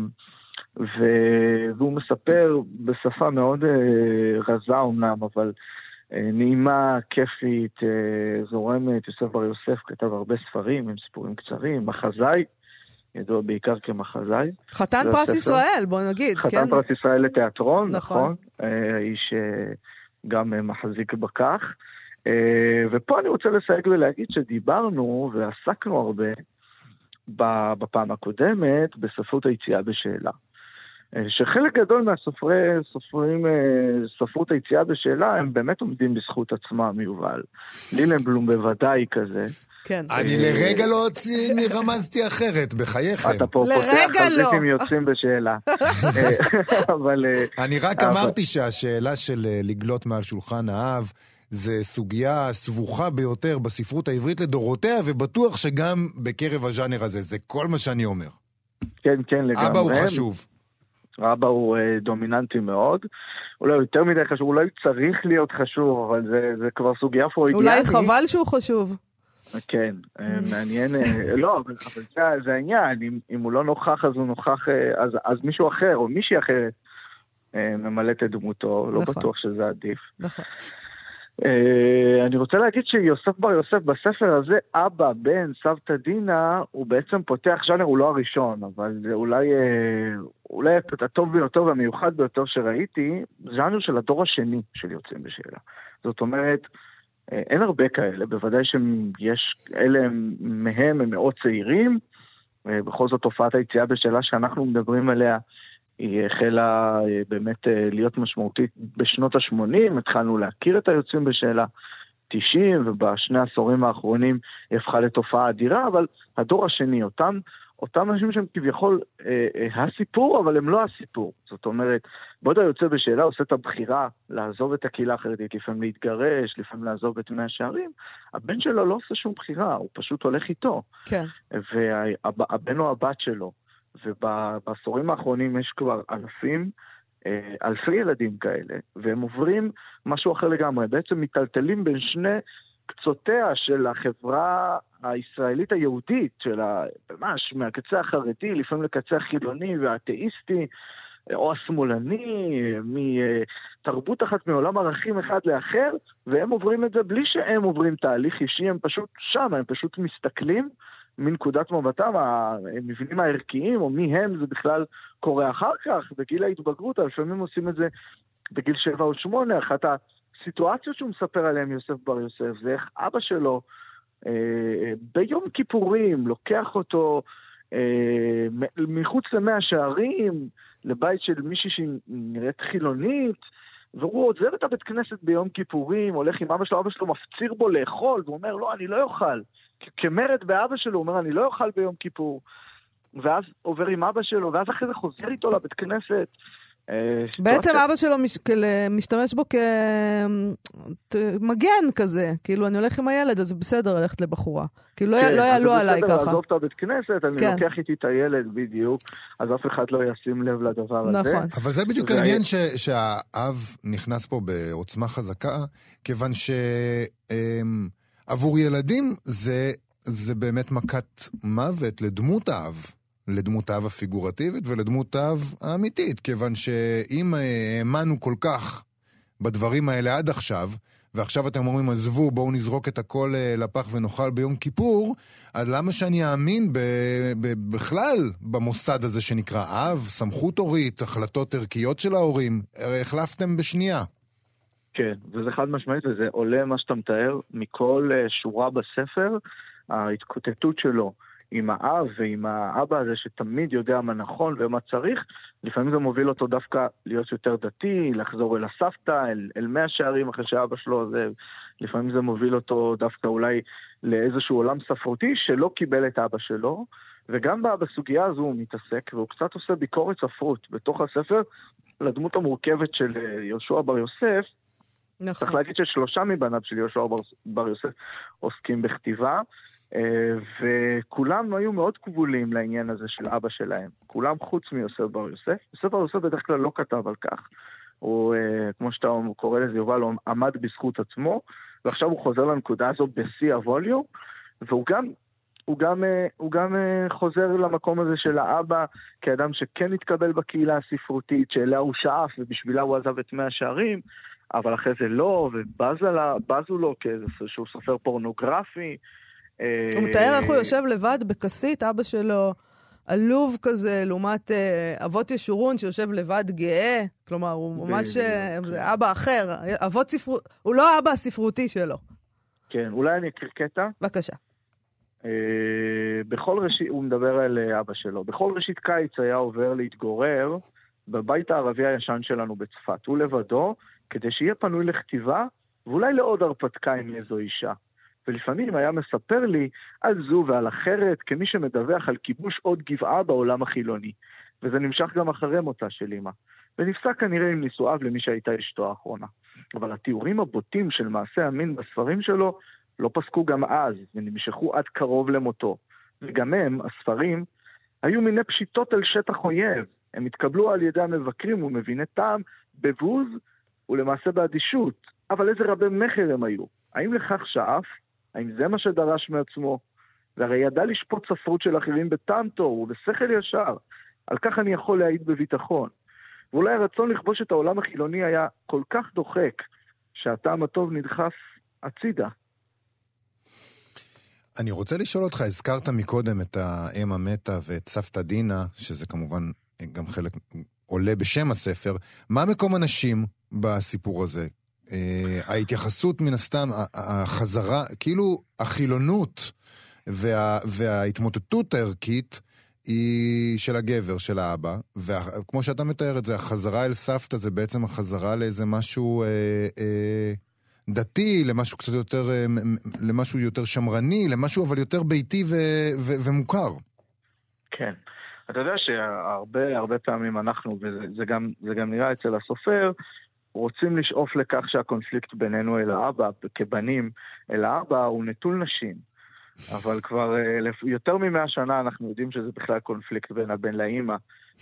ו- והוא מספר בשפה מאוד אה, רזה אומנם, אבל אה, נעימה, כיפית, אה, זורמת. יוסף בר יוסף כתב הרבה ספרים עם סיפורים קצרים, מחזאי, ידוע בעיקר כמחזאי. חתן פרס הספר. ישראל, בוא נגיד, כן? חתן פרס ישראל לתיאטרון, נכון. נכון. אה, האיש אה, גם אה, מחזיק בכך. אה, ופה אני רוצה לסייג ולהגיד שדיברנו ועסקנו הרבה בפעם הקודמת בספרות היציאה בשאלה. אה, שחלק גדול מהסופרי, סופרים, אה, ספרות היציאה בשאלה, הם באמת עומדים בזכות עצמם, יובל. לילנבלום בוודאי כזה. כן. אני לרגע לא רמזתי אחרת, בחייכם. אתה פה פותח לא. חזיתים יוצאים בשאלה. <laughs> <laughs> אבל... אני רק אמרתי שהשאלה של לגלות מעל שולחן האב זה סוגיה סבוכה ביותר בספרות העברית לדורותיה, ובטוח שגם בקרב הז'אנר הזה, זה כל מה שאני אומר. כן, כן, לגמרי. אבא הוא חשוב. אבא הוא אה, דומיננטי מאוד. אולי יותר מדי חשוב, אולי צריך להיות חשוב, אבל זה, זה כבר סוגיה פרוידיאנית. אולי חבל שהוא חשוב. כן, אה, מעניין. אה, לא, אבל, אבל זה, זה העניין, אם, אם הוא לא נוכח אז הוא נוכח, אה, אז, אז מישהו אחר או מישהי אחרת ממלאת את דמותו, לא נכון. בטוח שזה עדיף. נכון. אה, אני רוצה להגיד שיוסף בר יוסף בספר הזה, אבא, בן, סבתא דינה, הוא בעצם פותח ז'אנר, הוא לא הראשון, אבל זה אולי, אה, אולי הטוב ביותר והמיוחד ביותר שראיתי, ז'אנר של הדור השני של יוצאים בשאלה. זאת אומרת, אה, אין הרבה כאלה, בוודאי שיש, אלה הם- מהם הם מאוד צעירים, בכל זאת תופעת היציאה בשאלה שאנחנו מדברים עליה, היא החלה אה, באמת אה, להיות משמעותית בשנות ה-80, התחלנו להכיר את היוצאים בשאלה 90, ובשני העשורים האחרונים היא הפכה לתופעה אדירה, אבל הדור השני, אותם, אותם אנשים שהם כביכול אה, אה, הסיפור, אבל הם לא הסיפור. זאת אומרת, בעוד היוצא בשאלה עושה את הבחירה לעזוב את הקהילה החרדית, לפעמים להתגרש, לפעמים לעזוב את מאה שערים, הבן שלו לא עושה שום בחירה, הוא פשוט הולך איתו. כן. והבן או הבת שלו, ובעשורים האחרונים יש כבר אלפים, אה, אלפי ילדים כאלה, והם עוברים משהו אחר לגמרי, בעצם מיטלטלים בין שני קצותיה של החברה הישראלית היהודית, של ה... ממש מהקצה החרדי, לפעמים לקצה החילוני והאתאיסטי, או השמאלני, מתרבות אחת מעולם ערכים אחד לאחר, והם עוברים את זה בלי שהם עוברים תהליך אישי, הם פשוט שם, הם פשוט מסתכלים מנקודת מבטם, המבנים הערכיים, או מי הם, זה בכלל קורה אחר כך, בגיל ההתבגרות, לפעמים עושים את זה בגיל שבע או שמונה. אחת הסיטואציות שהוא מספר עליהן, יוסף בר יוסף, זה איך אבא שלו אה, ביום כיפורים לוקח אותו אה, מחוץ למאה שערים, לבית של מישהי שהיא נראית חילונית, והוא עוזב את הבית כנסת ביום כיפורים, הולך עם אבא שלו, אבא שלו מפציר בו לאכול, והוא אומר, לא, אני לא אוכל. כמרד באבא שלו, הוא אומר, אני לא אוכל ביום כיפור. ואז עובר עם אבא שלו, ואז אחרי זה חוזר איתו לבית כנסת. אה, בעצם אבא שלו משתמש בו כמגן כזה. כאילו, אני הולך עם הילד, אז בסדר ללכת לבחורה. כאילו, לא, י- כן, לא יעלו זה עליי בסדר ככה. לעזוב את הבית כנסת, אני כן. לוקח איתי את הילד בדיוק, אז אף אחד לא ישים לב לדבר הזה. נכון. אבל זה בדיוק העניין ש, שהאב נכנס פה בעוצמה חזקה, כיוון שעבור ילדים זה, זה באמת מכת מוות לדמות האב. לדמות האב הפיגורטיבית ולדמות האב האמיתית, כיוון שאם אה, האמנו כל כך בדברים האלה עד עכשיו, ועכשיו אתם אומרים, עזבו, בואו נזרוק את הכל אה, לפח ונאכל ביום כיפור, אז למה שאני אאמין ב- ב- בכלל במוסד הזה שנקרא אב, סמכות הורית, החלטות ערכיות של ההורים? הרי החלפתם בשנייה. כן, וזה חד משמעית, וזה עולה מה שאתה מתאר מכל אה, שורה בספר, ההתקוטטות שלו עם האב ועם האבא הזה שתמיד יודע מה נכון ומה צריך, לפעמים זה מוביל אותו דווקא להיות יותר דתי, לחזור אל הסבתא, אל, אל מאה שערים אחרי שאבא שלו עוזב, לפעמים זה מוביל אותו דווקא אולי לאיזשהו עולם ספרותי שלא קיבל את אבא שלו, וגם בסוגיה הזו הוא מתעסק, והוא קצת עושה ביקורת ספרות בתוך הספר לדמות המורכבת של אה, יהושע בר יוסף. נכון. צריך להגיד ששלושה מבניו של יהושע בר, בר יוסף עוסקים בכתיבה, וכולם היו מאוד כבולים לעניין הזה של אבא שלהם. כולם חוץ מיוסף בר יוסף. יוסף בר יוסף בדרך כלל לא כתב על כך. הוא, אה, כמו שאתה קורא לזה, יובל, הוא עמד בזכות עצמו, ועכשיו הוא חוזר לנקודה הזו בשיא הווליום, והוא גם הוא גם, אה, הוא גם חוזר למקום הזה של האבא כאדם שכן התקבל בקהילה הספרותית, שאליה הוא שאף ובשבילה הוא עזב את מאה שערים, אבל אחרי זה לא, ובזו לו כאיזשהו סופר פורנוגרפי. הוא מתאר איך הוא יושב לבד בכסית, אבא שלו עלוב כזה, לעומת אה, אבות ישורון שיושב לבד גאה. כלומר, הוא ממש אה, כן. אבא אחר. אבות ספרות, הוא לא האבא הספרותי שלו. כן, אולי אני אקריא קטע? בבקשה. בכל ראשית, הוא מדבר על אבא שלו, בכל ראשית קיץ היה עובר להתגורר בבית הערבי הישן שלנו בצפת. הוא לבדו, כדי שיהיה פנוי לכתיבה, ואולי לעוד הרפתקה עם איזו אישה. ולפעמים היה מספר לי על זו ועל אחרת כמי שמדווח על כיבוש עוד גבעה בעולם החילוני. וזה נמשך גם אחרי מותה של אמא. ונפסק כנראה עם נישואיו למי שהייתה אשתו האחרונה. אבל התיאורים הבוטים של מעשה המין בספרים שלו לא פסקו גם אז, ונמשכו עד קרוב למותו. וגם הם, הספרים, היו מיני פשיטות על שטח אויב. הם התקבלו על ידי המבקרים ומביני טעם בבוז ולמעשה באדישות. אבל איזה רבי מכר הם היו. האם לכך שאף? האם זה מה שדרש מעצמו? והרי ידע לשפוט ספרות של אחרים בטעם טוב ובשכל ישר. על כך אני יכול להעיד בביטחון. ואולי הרצון לכבוש את העולם החילוני היה כל כך דוחק, שהטעם הטוב נדחף הצידה. אני רוצה לשאול אותך, הזכרת מקודם את האם המתה ואת סבתא דינה, שזה כמובן גם חלק עולה בשם הספר. מה מקום הנשים בסיפור הזה? אה, ההתייחסות מן הסתם, החזרה, כאילו החילונות וה, וההתמוטטות הערכית היא של הגבר, של האבא, וכמו שאתה מתאר את זה, החזרה אל סבתא זה בעצם החזרה לאיזה משהו אה, אה, דתי, למשהו קצת יותר, אה, למשהו יותר שמרני, למשהו אבל יותר ביתי ו, ו, ומוכר. כן. אתה יודע שהרבה הרבה פעמים אנחנו, וזה גם, גם נראה אצל הסופר, רוצים לשאוף לכך שהקונפליקט בינינו אל האבא, כבנים אל האבא, הוא נטול נשים. אבל כבר אה, יותר ממאה שנה אנחנו יודעים שזה בכלל קונפליקט בין הבן לאימא,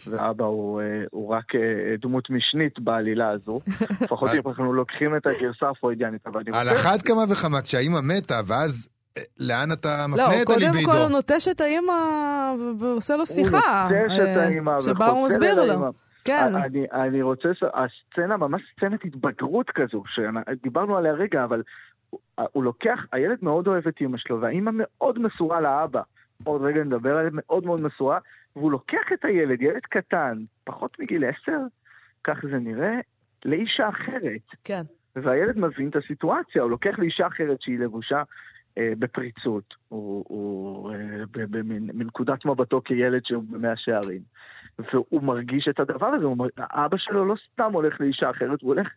ואבא הוא, אה, הוא רק אה, דמות משנית בעלילה הזו. <laughs> לפחות אם אנחנו לוקחים את הגרסה הפרוידיאנית. על אחת כמה וכמה, כשהאימא מתה, ואז לאן אתה מפנה לא, את הליבידו? לא, קודם כל הוא נוטש את האימא ועושה לו שיחה. הוא נוטש את האימא שבה הוא מסביר לו. כן. אני, אני רוצה, הסצנה, ממש סצנת התבגרות כזו, שדיברנו עליה רגע, אבל הוא לוקח, הילד מאוד אוהב את אימא שלו, והאימא מאוד מסורה לאבא. עוד רגע נדבר עליה, מאוד מאוד מסורה, והוא לוקח את הילד, ילד קטן, פחות מגיל עשר, כך זה נראה, לאישה אחרת. כן. והילד מבין את הסיטואציה, הוא לוקח לאישה אחרת שהיא לבושה אה, בפריצות, הוא, הוא אה, מנקודת מבטו כילד שהוא במאה שערים. והוא מרגיש את הדבר הזה, הוא מר... אבא שלו לא סתם הולך לאישה אחרת, הוא הולך,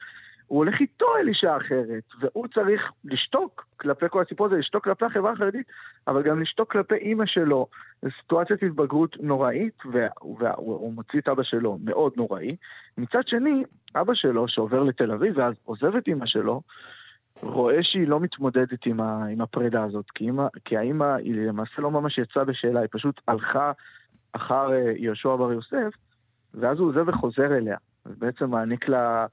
הוא הולך איתו אל אישה אחרת, והוא צריך לשתוק כלפי כל הסיפור הזה, לשתוק כלפי החברה החרדית, אבל גם לשתוק כלפי אימא שלו. זו סיטואציית התבגרות נוראית, והוא מוציא את אבא שלו מאוד נוראי. מצד שני, אבא שלו, שעובר לתל אביב ואז עוזב את אימא שלו, רואה שהיא לא מתמודדת עם, ה, עם הפרידה הזאת, כי, אימא, כי האימא היא למעשה לא ממש יצאה בשאלה, היא פשוט הלכה אחר אה, יהושע בר יוסף, ואז הוא עוזב וחוזר אליה. ובעצם מעניק לה,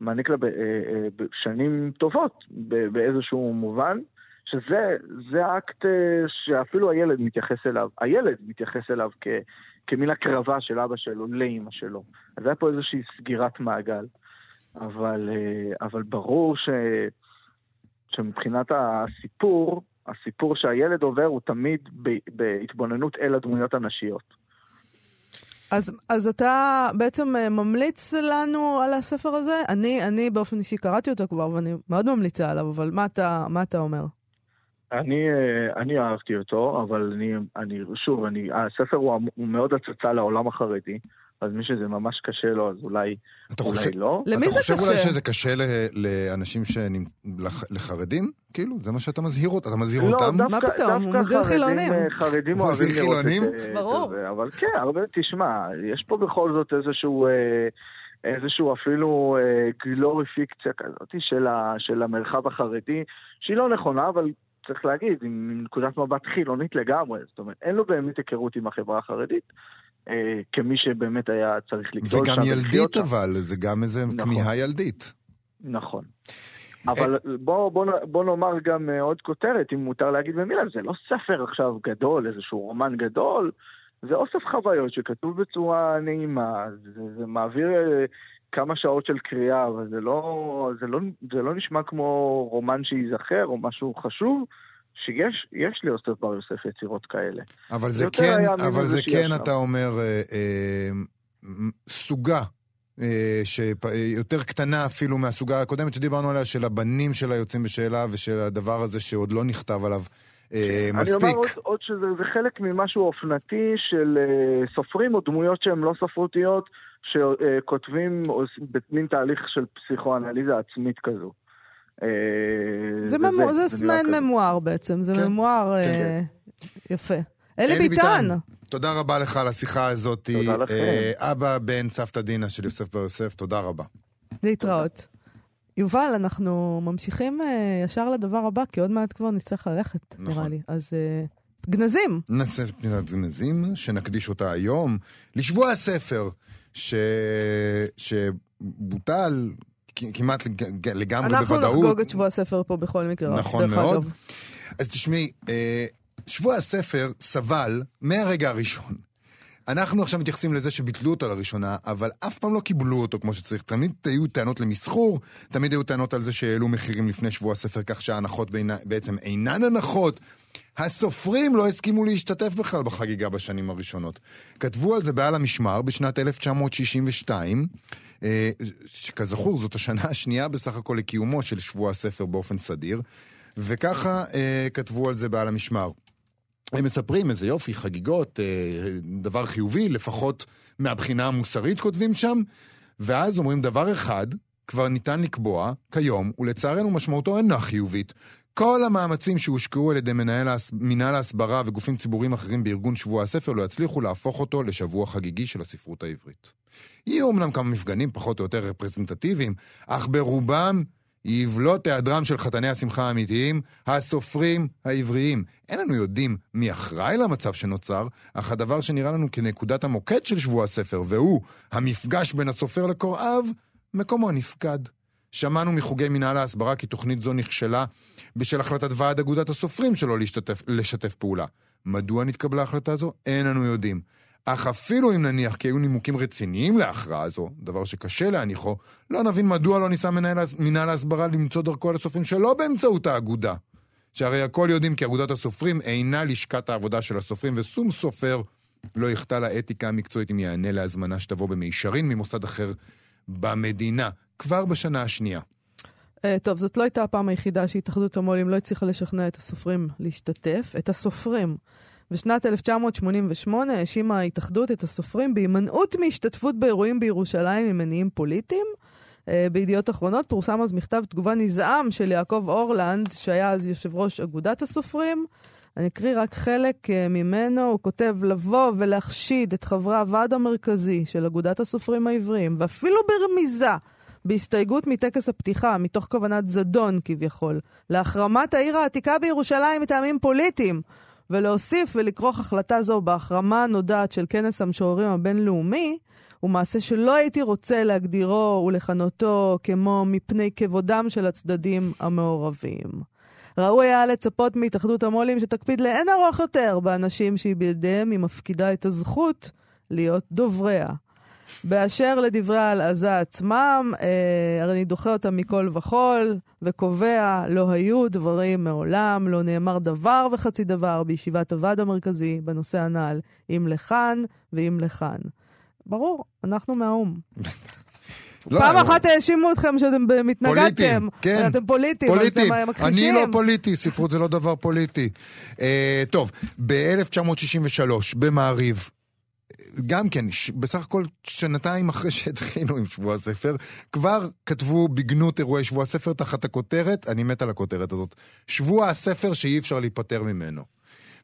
מעניק לה אה, אה, שנים טובות באיזשהו מובן, שזה האקט שאפילו הילד מתייחס אליו, הילד מתייחס אליו כ, כמין הקרבה של אבא שלו לאימא שלו. אז היה פה איזושהי סגירת מעגל. אבל, אבל ברור ש... שמבחינת הסיפור, הסיפור שהילד עובר הוא תמיד בהתבוננות אל הדמויות הנשיות. אז, אז אתה בעצם אה, ממליץ לנו על הספר הזה? אני, אני באופן אישי קראתי אותו כבר, ואני מאוד ממליצה עליו, אבל מה אתה, מה אתה אומר? אני, אה, אני אהבתי אותו, אבל אני, אני שוב, אני, הספר הוא, הוא מאוד הצצה לעולם החרדי, אז מי שזה ממש קשה לו, אז אולי, אתה אולי חושב, לא. למי אתה זה חושב אולי קשה? שזה קשה ל- לאנשים שנמ... לח- לחרדים? כאילו, זה מה שאתה מזהיר אותם? אתה מזהיר אותם? לא, דווקא, מה פתאום? הוא דווקא מזהיר חרדים, חילונים. אה, חרדים אוהבים מזהיר לראות חילונים? את, אה, ברור. את זה, אבל כן, הרבה, תשמע, יש פה בכל זאת איזשהו, אה, איזשהו אפילו אה, גלוריפיקציה כזאת של, ה, של המרחב החרדי, שהיא לא נכונה, אבל צריך להגיד, עם נקודת מבט חילונית לגמרי, זאת אומרת, אין לו באמת היכרות עם החברה החרדית, אה, כמי שבאמת היה צריך לגדול שם. וגם ולחיות ילדית. אבל, זה גם איזה נכון. כמיהה ילדית. נכון. אבל בוא, בוא, בוא נאמר גם אה, עוד כותרת, אם מותר להגיד במילה, זה לא ספר עכשיו גדול, איזשהו רומן גדול, זה אוסף חוויות שכתוב בצורה נעימה, זה, זה מעביר אה, כמה שעות של קריאה, אבל זה לא, זה, לא, זה לא נשמע כמו רומן שייזכר או משהו חשוב, שיש יש ליוסף בר יוסף יצירות כאלה. אבל זה כן, אבל זה כן. אתה אומר, אה, אה, סוגה. אה, שיותר קטנה אפילו מהסוגה הקודמת שדיברנו עליה, של הבנים של היוצאים בשאלה ושל הדבר הזה שעוד לא נכתב עליו אה, אני מספיק. אומר עוד, עוד שזה זה חלק ממשהו אופנתי של אה, סופרים או דמויות שהן לא ספרותיות, שכותבים במין תהליך של פסיכואנליזה עצמית כזו. אה, זה ממו- זה זה כזה. ממואר בעצם, זה כן, ממואר אה, כן. יפה. אלי ביטן, תודה רבה לך על השיחה הזאת. תודה לכם. אה, אבא, בן, סבתא דינה של יוסף בר יוסף, תודה רבה. להתראות. יובל, אנחנו ממשיכים אה, ישר לדבר הבא, כי עוד מעט כבר נצטרך ללכת, נכון. נראה לי. אז אה, גנזים. נעשה פנינת גנזים, שנקדיש אותה היום, לשבוע הספר, ש... שבוטל כמעט לג- לגמרי אנחנו בוודאות. נחגוג את שבוע הספר פה בכל מקרה. נכון מאוד. אגב. אז תשמעי, אה, שבוע הספר סבל מהרגע הראשון. אנחנו עכשיו מתייחסים לזה שביטלו אותו לראשונה, אבל אף פעם לא קיבלו אותו כמו שצריך. תמיד היו טענות למסחור, תמיד היו טענות על זה שהעלו מחירים לפני שבוע הספר, כך שההנחות בעצם אינן הנחות. הסופרים לא הסכימו להשתתף בכלל בחגיגה בשנים הראשונות. כתבו על זה בעל המשמר בשנת 1962, אה, שכזכור זאת השנה השנייה בסך הכל לקיומו של שבוע הספר באופן סדיר, וככה אה, כתבו על זה בעל המשמר. הם מספרים איזה יופי, חגיגות, אה, דבר חיובי, לפחות מהבחינה המוסרית כותבים שם, ואז אומרים דבר אחד, כבר ניתן לקבוע, כיום, ולצערנו משמעותו אינה חיובית. כל המאמצים שהושקעו על ידי מנהל, מנהל ההסברה וגופים ציבוריים אחרים בארגון שבוע הספר לא יצליחו להפוך אותו לשבוע חגיגי של הספרות העברית. יהיו אמנם כמה מפגנים פחות או יותר רפרזנטטיביים, אך ברובם יבלוט היעדרם של חתני השמחה האמיתיים, הסופרים העבריים. אין לנו יודעים מי אחראי למצב שנוצר, אך הדבר שנראה לנו כנקודת המוקד של שבוע הספר, והוא המפגש בין הסופר לקוראיו, מקומו נפקד. שמענו מחוגי מנהל ההסברה כי תוכנית זו נכשלה בשל החלטת ועד אגודת הסופרים שלא להשתתף, לשתף פעולה. מדוע נתקבלה ההחלטה הזו? אין אנו יודעים. אך אפילו אם נניח כי היו נימוקים רציניים להכרעה זו, דבר שקשה להניחו, לא נבין מדוע לא ניסה מנהל, מנהל ההסברה למצוא דרכו לסופרים שלא באמצעות האגודה. שהרי הכל יודעים כי אגודת הסופרים אינה לשכת העבודה של הסופרים, ושום סופר לא יחטא לאתיקה המקצועית אם יענה להזמנה שתבוא במישרין ממוסד אחר במדינה, כבר בשנה השנייה. אה, טוב, זאת לא הייתה הפעם היחידה שהתאחדות המו"לים לא הצליחה לשכנע את הסופרים להשתתף. את הסופרים. בשנת 1988 האשימה ההתאחדות את הסופרים בהימנעות מהשתתפות באירועים בירושלים ממניעים פוליטיים. אה, בידיעות אחרונות פורסם אז מכתב תגובה נזעם של יעקב אורלנד, שהיה אז יושב ראש אגודת הסופרים. אני אקריא רק חלק אה, ממנו, הוא כותב לבוא ולהחשיד את חברי הוועד המרכזי של אגודת הסופרים העבריים, ואפילו ברמיזה, בהסתייגות מטקס הפתיחה, מתוך כוונת זדון כביכול, להחרמת העיר העתיקה בירושלים מטעמים פוליטיים, ולהוסיף ולכרוך החלטה זו בהחרמה הנודעת של כנס המשוררים הבינלאומי, הוא מעשה שלא הייתי רוצה להגדירו ולכנותו כמו מפני כבודם של הצדדים המעורבים. ראוי היה לצפות מהתאחדות המו"לים שתקפיד לאין ארוך יותר באנשים שהיא בידיהם היא מפקידה את הזכות להיות דובריה. באשר לדברי ההלעזה עצמם, אה, הרי אני דוחה אותם מכל וכול, וקובע, לא היו דברים מעולם, לא נאמר דבר וחצי דבר בישיבת הוועד המרכזי בנושא הנ"ל, אם לכאן ואם לכאן. ברור, אנחנו מהאו"ם. לא, פעם אחת האשימו אתכם שאתם. פוליטיים, כן. אתם פוליטיים, אז פוליטיים. אתם מכחישים. אני לא פוליטי, ספרות זה לא דבר פוליטי. אה, טוב, ב-1963, במעריב, גם כן, ש- בסך הכל שנתיים אחרי שהתחילו עם שבוע הספר, כבר כתבו בגנות אירועי שבוע הספר תחת הכותרת, אני מת על הכותרת הזאת, שבוע הספר שאי אפשר להיפטר ממנו.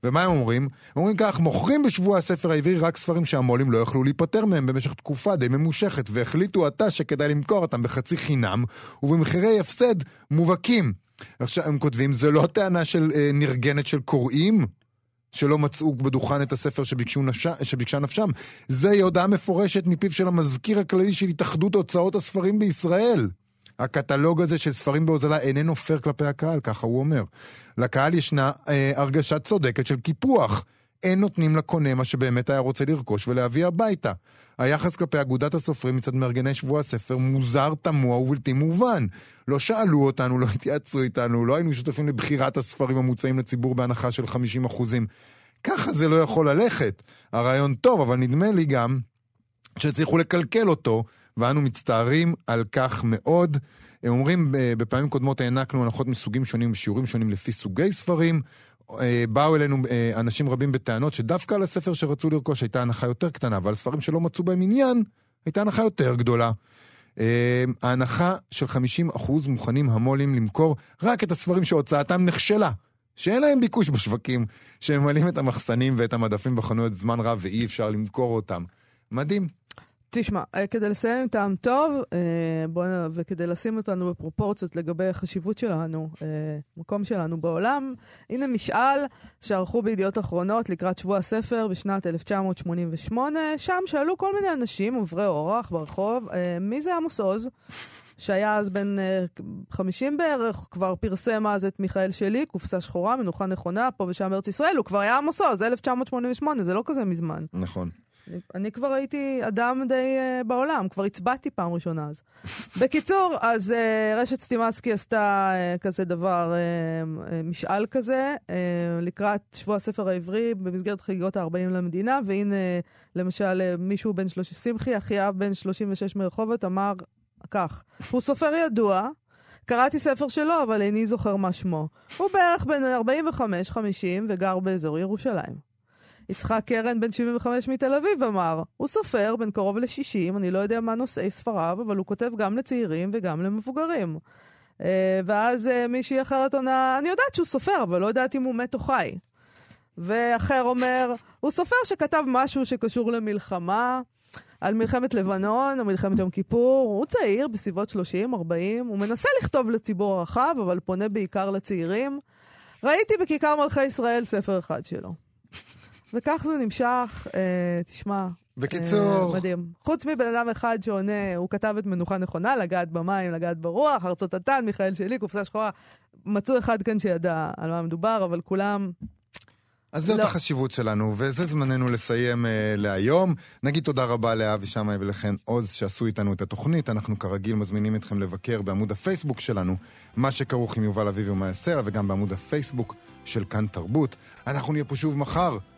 ומה הם אומרים? הם אומרים כך, מוכרים בשבוע הספר העברי רק ספרים שהמו"לים לא יכלו להיפטר מהם במשך תקופה די ממושכת, והחליטו עתה שכדאי למכור אותם בחצי חינם, ובמחירי הפסד מובהקים. עכשיו, הם כותבים, זה לא טענה של אה, נרגנת של קוראים, שלא מצאו בדוכן את הספר שביקשו נפש... שביקשה נפשם. זוהי הודעה מפורשת מפיו של המזכיר הכללי של התאחדות הוצאות הספרים בישראל. הקטלוג הזה של ספרים בהוזלה איננו פייר כלפי הקהל, ככה הוא אומר. לקהל ישנה אה, הרגשה צודקת של קיפוח. אין נותנים לקונה מה שבאמת היה רוצה לרכוש ולהביא הביתה. היחס כלפי אגודת הסופרים מצד מארגני שבוע הספר מוזר, תמוה ובלתי מובן. לא שאלו אותנו, לא התייעצו איתנו, לא היינו שותפים לבחירת הספרים המוצעים לציבור בהנחה של 50 אחוזים. ככה זה לא יכול ללכת. הרעיון טוב, אבל נדמה לי גם שהצליחו לקלקל אותו, ואנו מצטערים על כך מאוד. הם אומרים, אה, בפעמים קודמות הענקנו הנחות מסוגים שונים בשיעורים שונים לפי סוגי ספרים. אה, באו אלינו אה, אנשים רבים בטענות שדווקא על הספר שרצו לרכוש הייתה הנחה יותר קטנה, ועל ספרים שלא מצאו בהם עניין, הייתה הנחה יותר גדולה. ההנחה של 50% מוכנים המו"לים למכור רק את הספרים שהוצאתם נכשלה. שאין להם ביקוש בשווקים, שממלאים את המחסנים ואת המדפים בחנויות זמן רב ואי אפשר למכור אותם. מדהים. תשמע, אה, כדי לסיים עם טעם טוב, אה, בוא, וכדי לשים אותנו בפרופורציות לגבי החשיבות שלנו, אה, מקום שלנו בעולם, הנה משאל שערכו בידיעות אחרונות לקראת שבוע הספר בשנת 1988. שם שאלו כל מיני אנשים, עוברי אורח ברחוב, מי זה עמוס עוז? שהיה אז בן אה, 50 בערך, כבר פרסם אז את מיכאל שלי, קופסה שחורה, מנוחה נכונה, פה ושם בארץ ישראל, הוא כבר היה עמוס עוז, 1988, זה לא כזה מזמן. נכון. אני- כבר הייתי אדם די uh, בעולם, כבר הצבעתי פעם ראשונה אז. <laughs> בקיצור, אז uh, רשת סטימצקי עשתה uh, כזה דבר, uh, uh, משאל כזה, uh, לקראת שבוע הספר העברי במסגרת חגיגות ה-40 למדינה, והנה למשל uh, מישהו בן 30, שמחי אחייב בן 36 מרחובות אמר כך, הוא סופר ידוע, קראתי ספר שלו, אבל איני זוכר מה שמו. הוא בערך בן 45-50 וגר באזור ירושלים. יצחק קרן, בן 75 מתל אביב, אמר, הוא סופר בן קרוב ל-60, אני לא יודע מה נושאי ספריו, אבל הוא כותב גם לצעירים וגם למבוגרים. Uh, ואז uh, מישהי אחרת עונה, אני יודעת שהוא סופר, אבל לא יודעת אם הוא מת או חי. ואחר אומר, הוא סופר שכתב משהו שקשור למלחמה, על מלחמת לבנון או מלחמת יום כיפור. הוא צעיר, בסביבות 30-40, הוא מנסה לכתוב לציבור הרחב, אבל פונה בעיקר לצעירים. ראיתי בכיכר מלכי ישראל ספר אחד שלו. וכך זה נמשך, אה, תשמע. בקיצור, אה, מדהים. חוץ מבן אדם אחד שעונה, הוא כתב את מנוחה נכונה, לגעת במים, לגעת ברוח, ארצות התן, מיכאל שלי, קופסה שחורה. מצאו אחד כאן שידע על מה מדובר, אבל כולם... אז זאת לא. החשיבות שלנו, וזה זמננו לסיים uh, להיום. נגיד תודה רבה לאבי שמאי ולחן עוז שעשו איתנו את התוכנית. אנחנו כרגיל מזמינים אתכם לבקר בעמוד הפייסבוק שלנו, מה שכרוך עם יובל אביבי ומה יסר, וגם בעמוד הפייסבוק של כאן תרבות. אנחנו נהיה פה שוב מחר,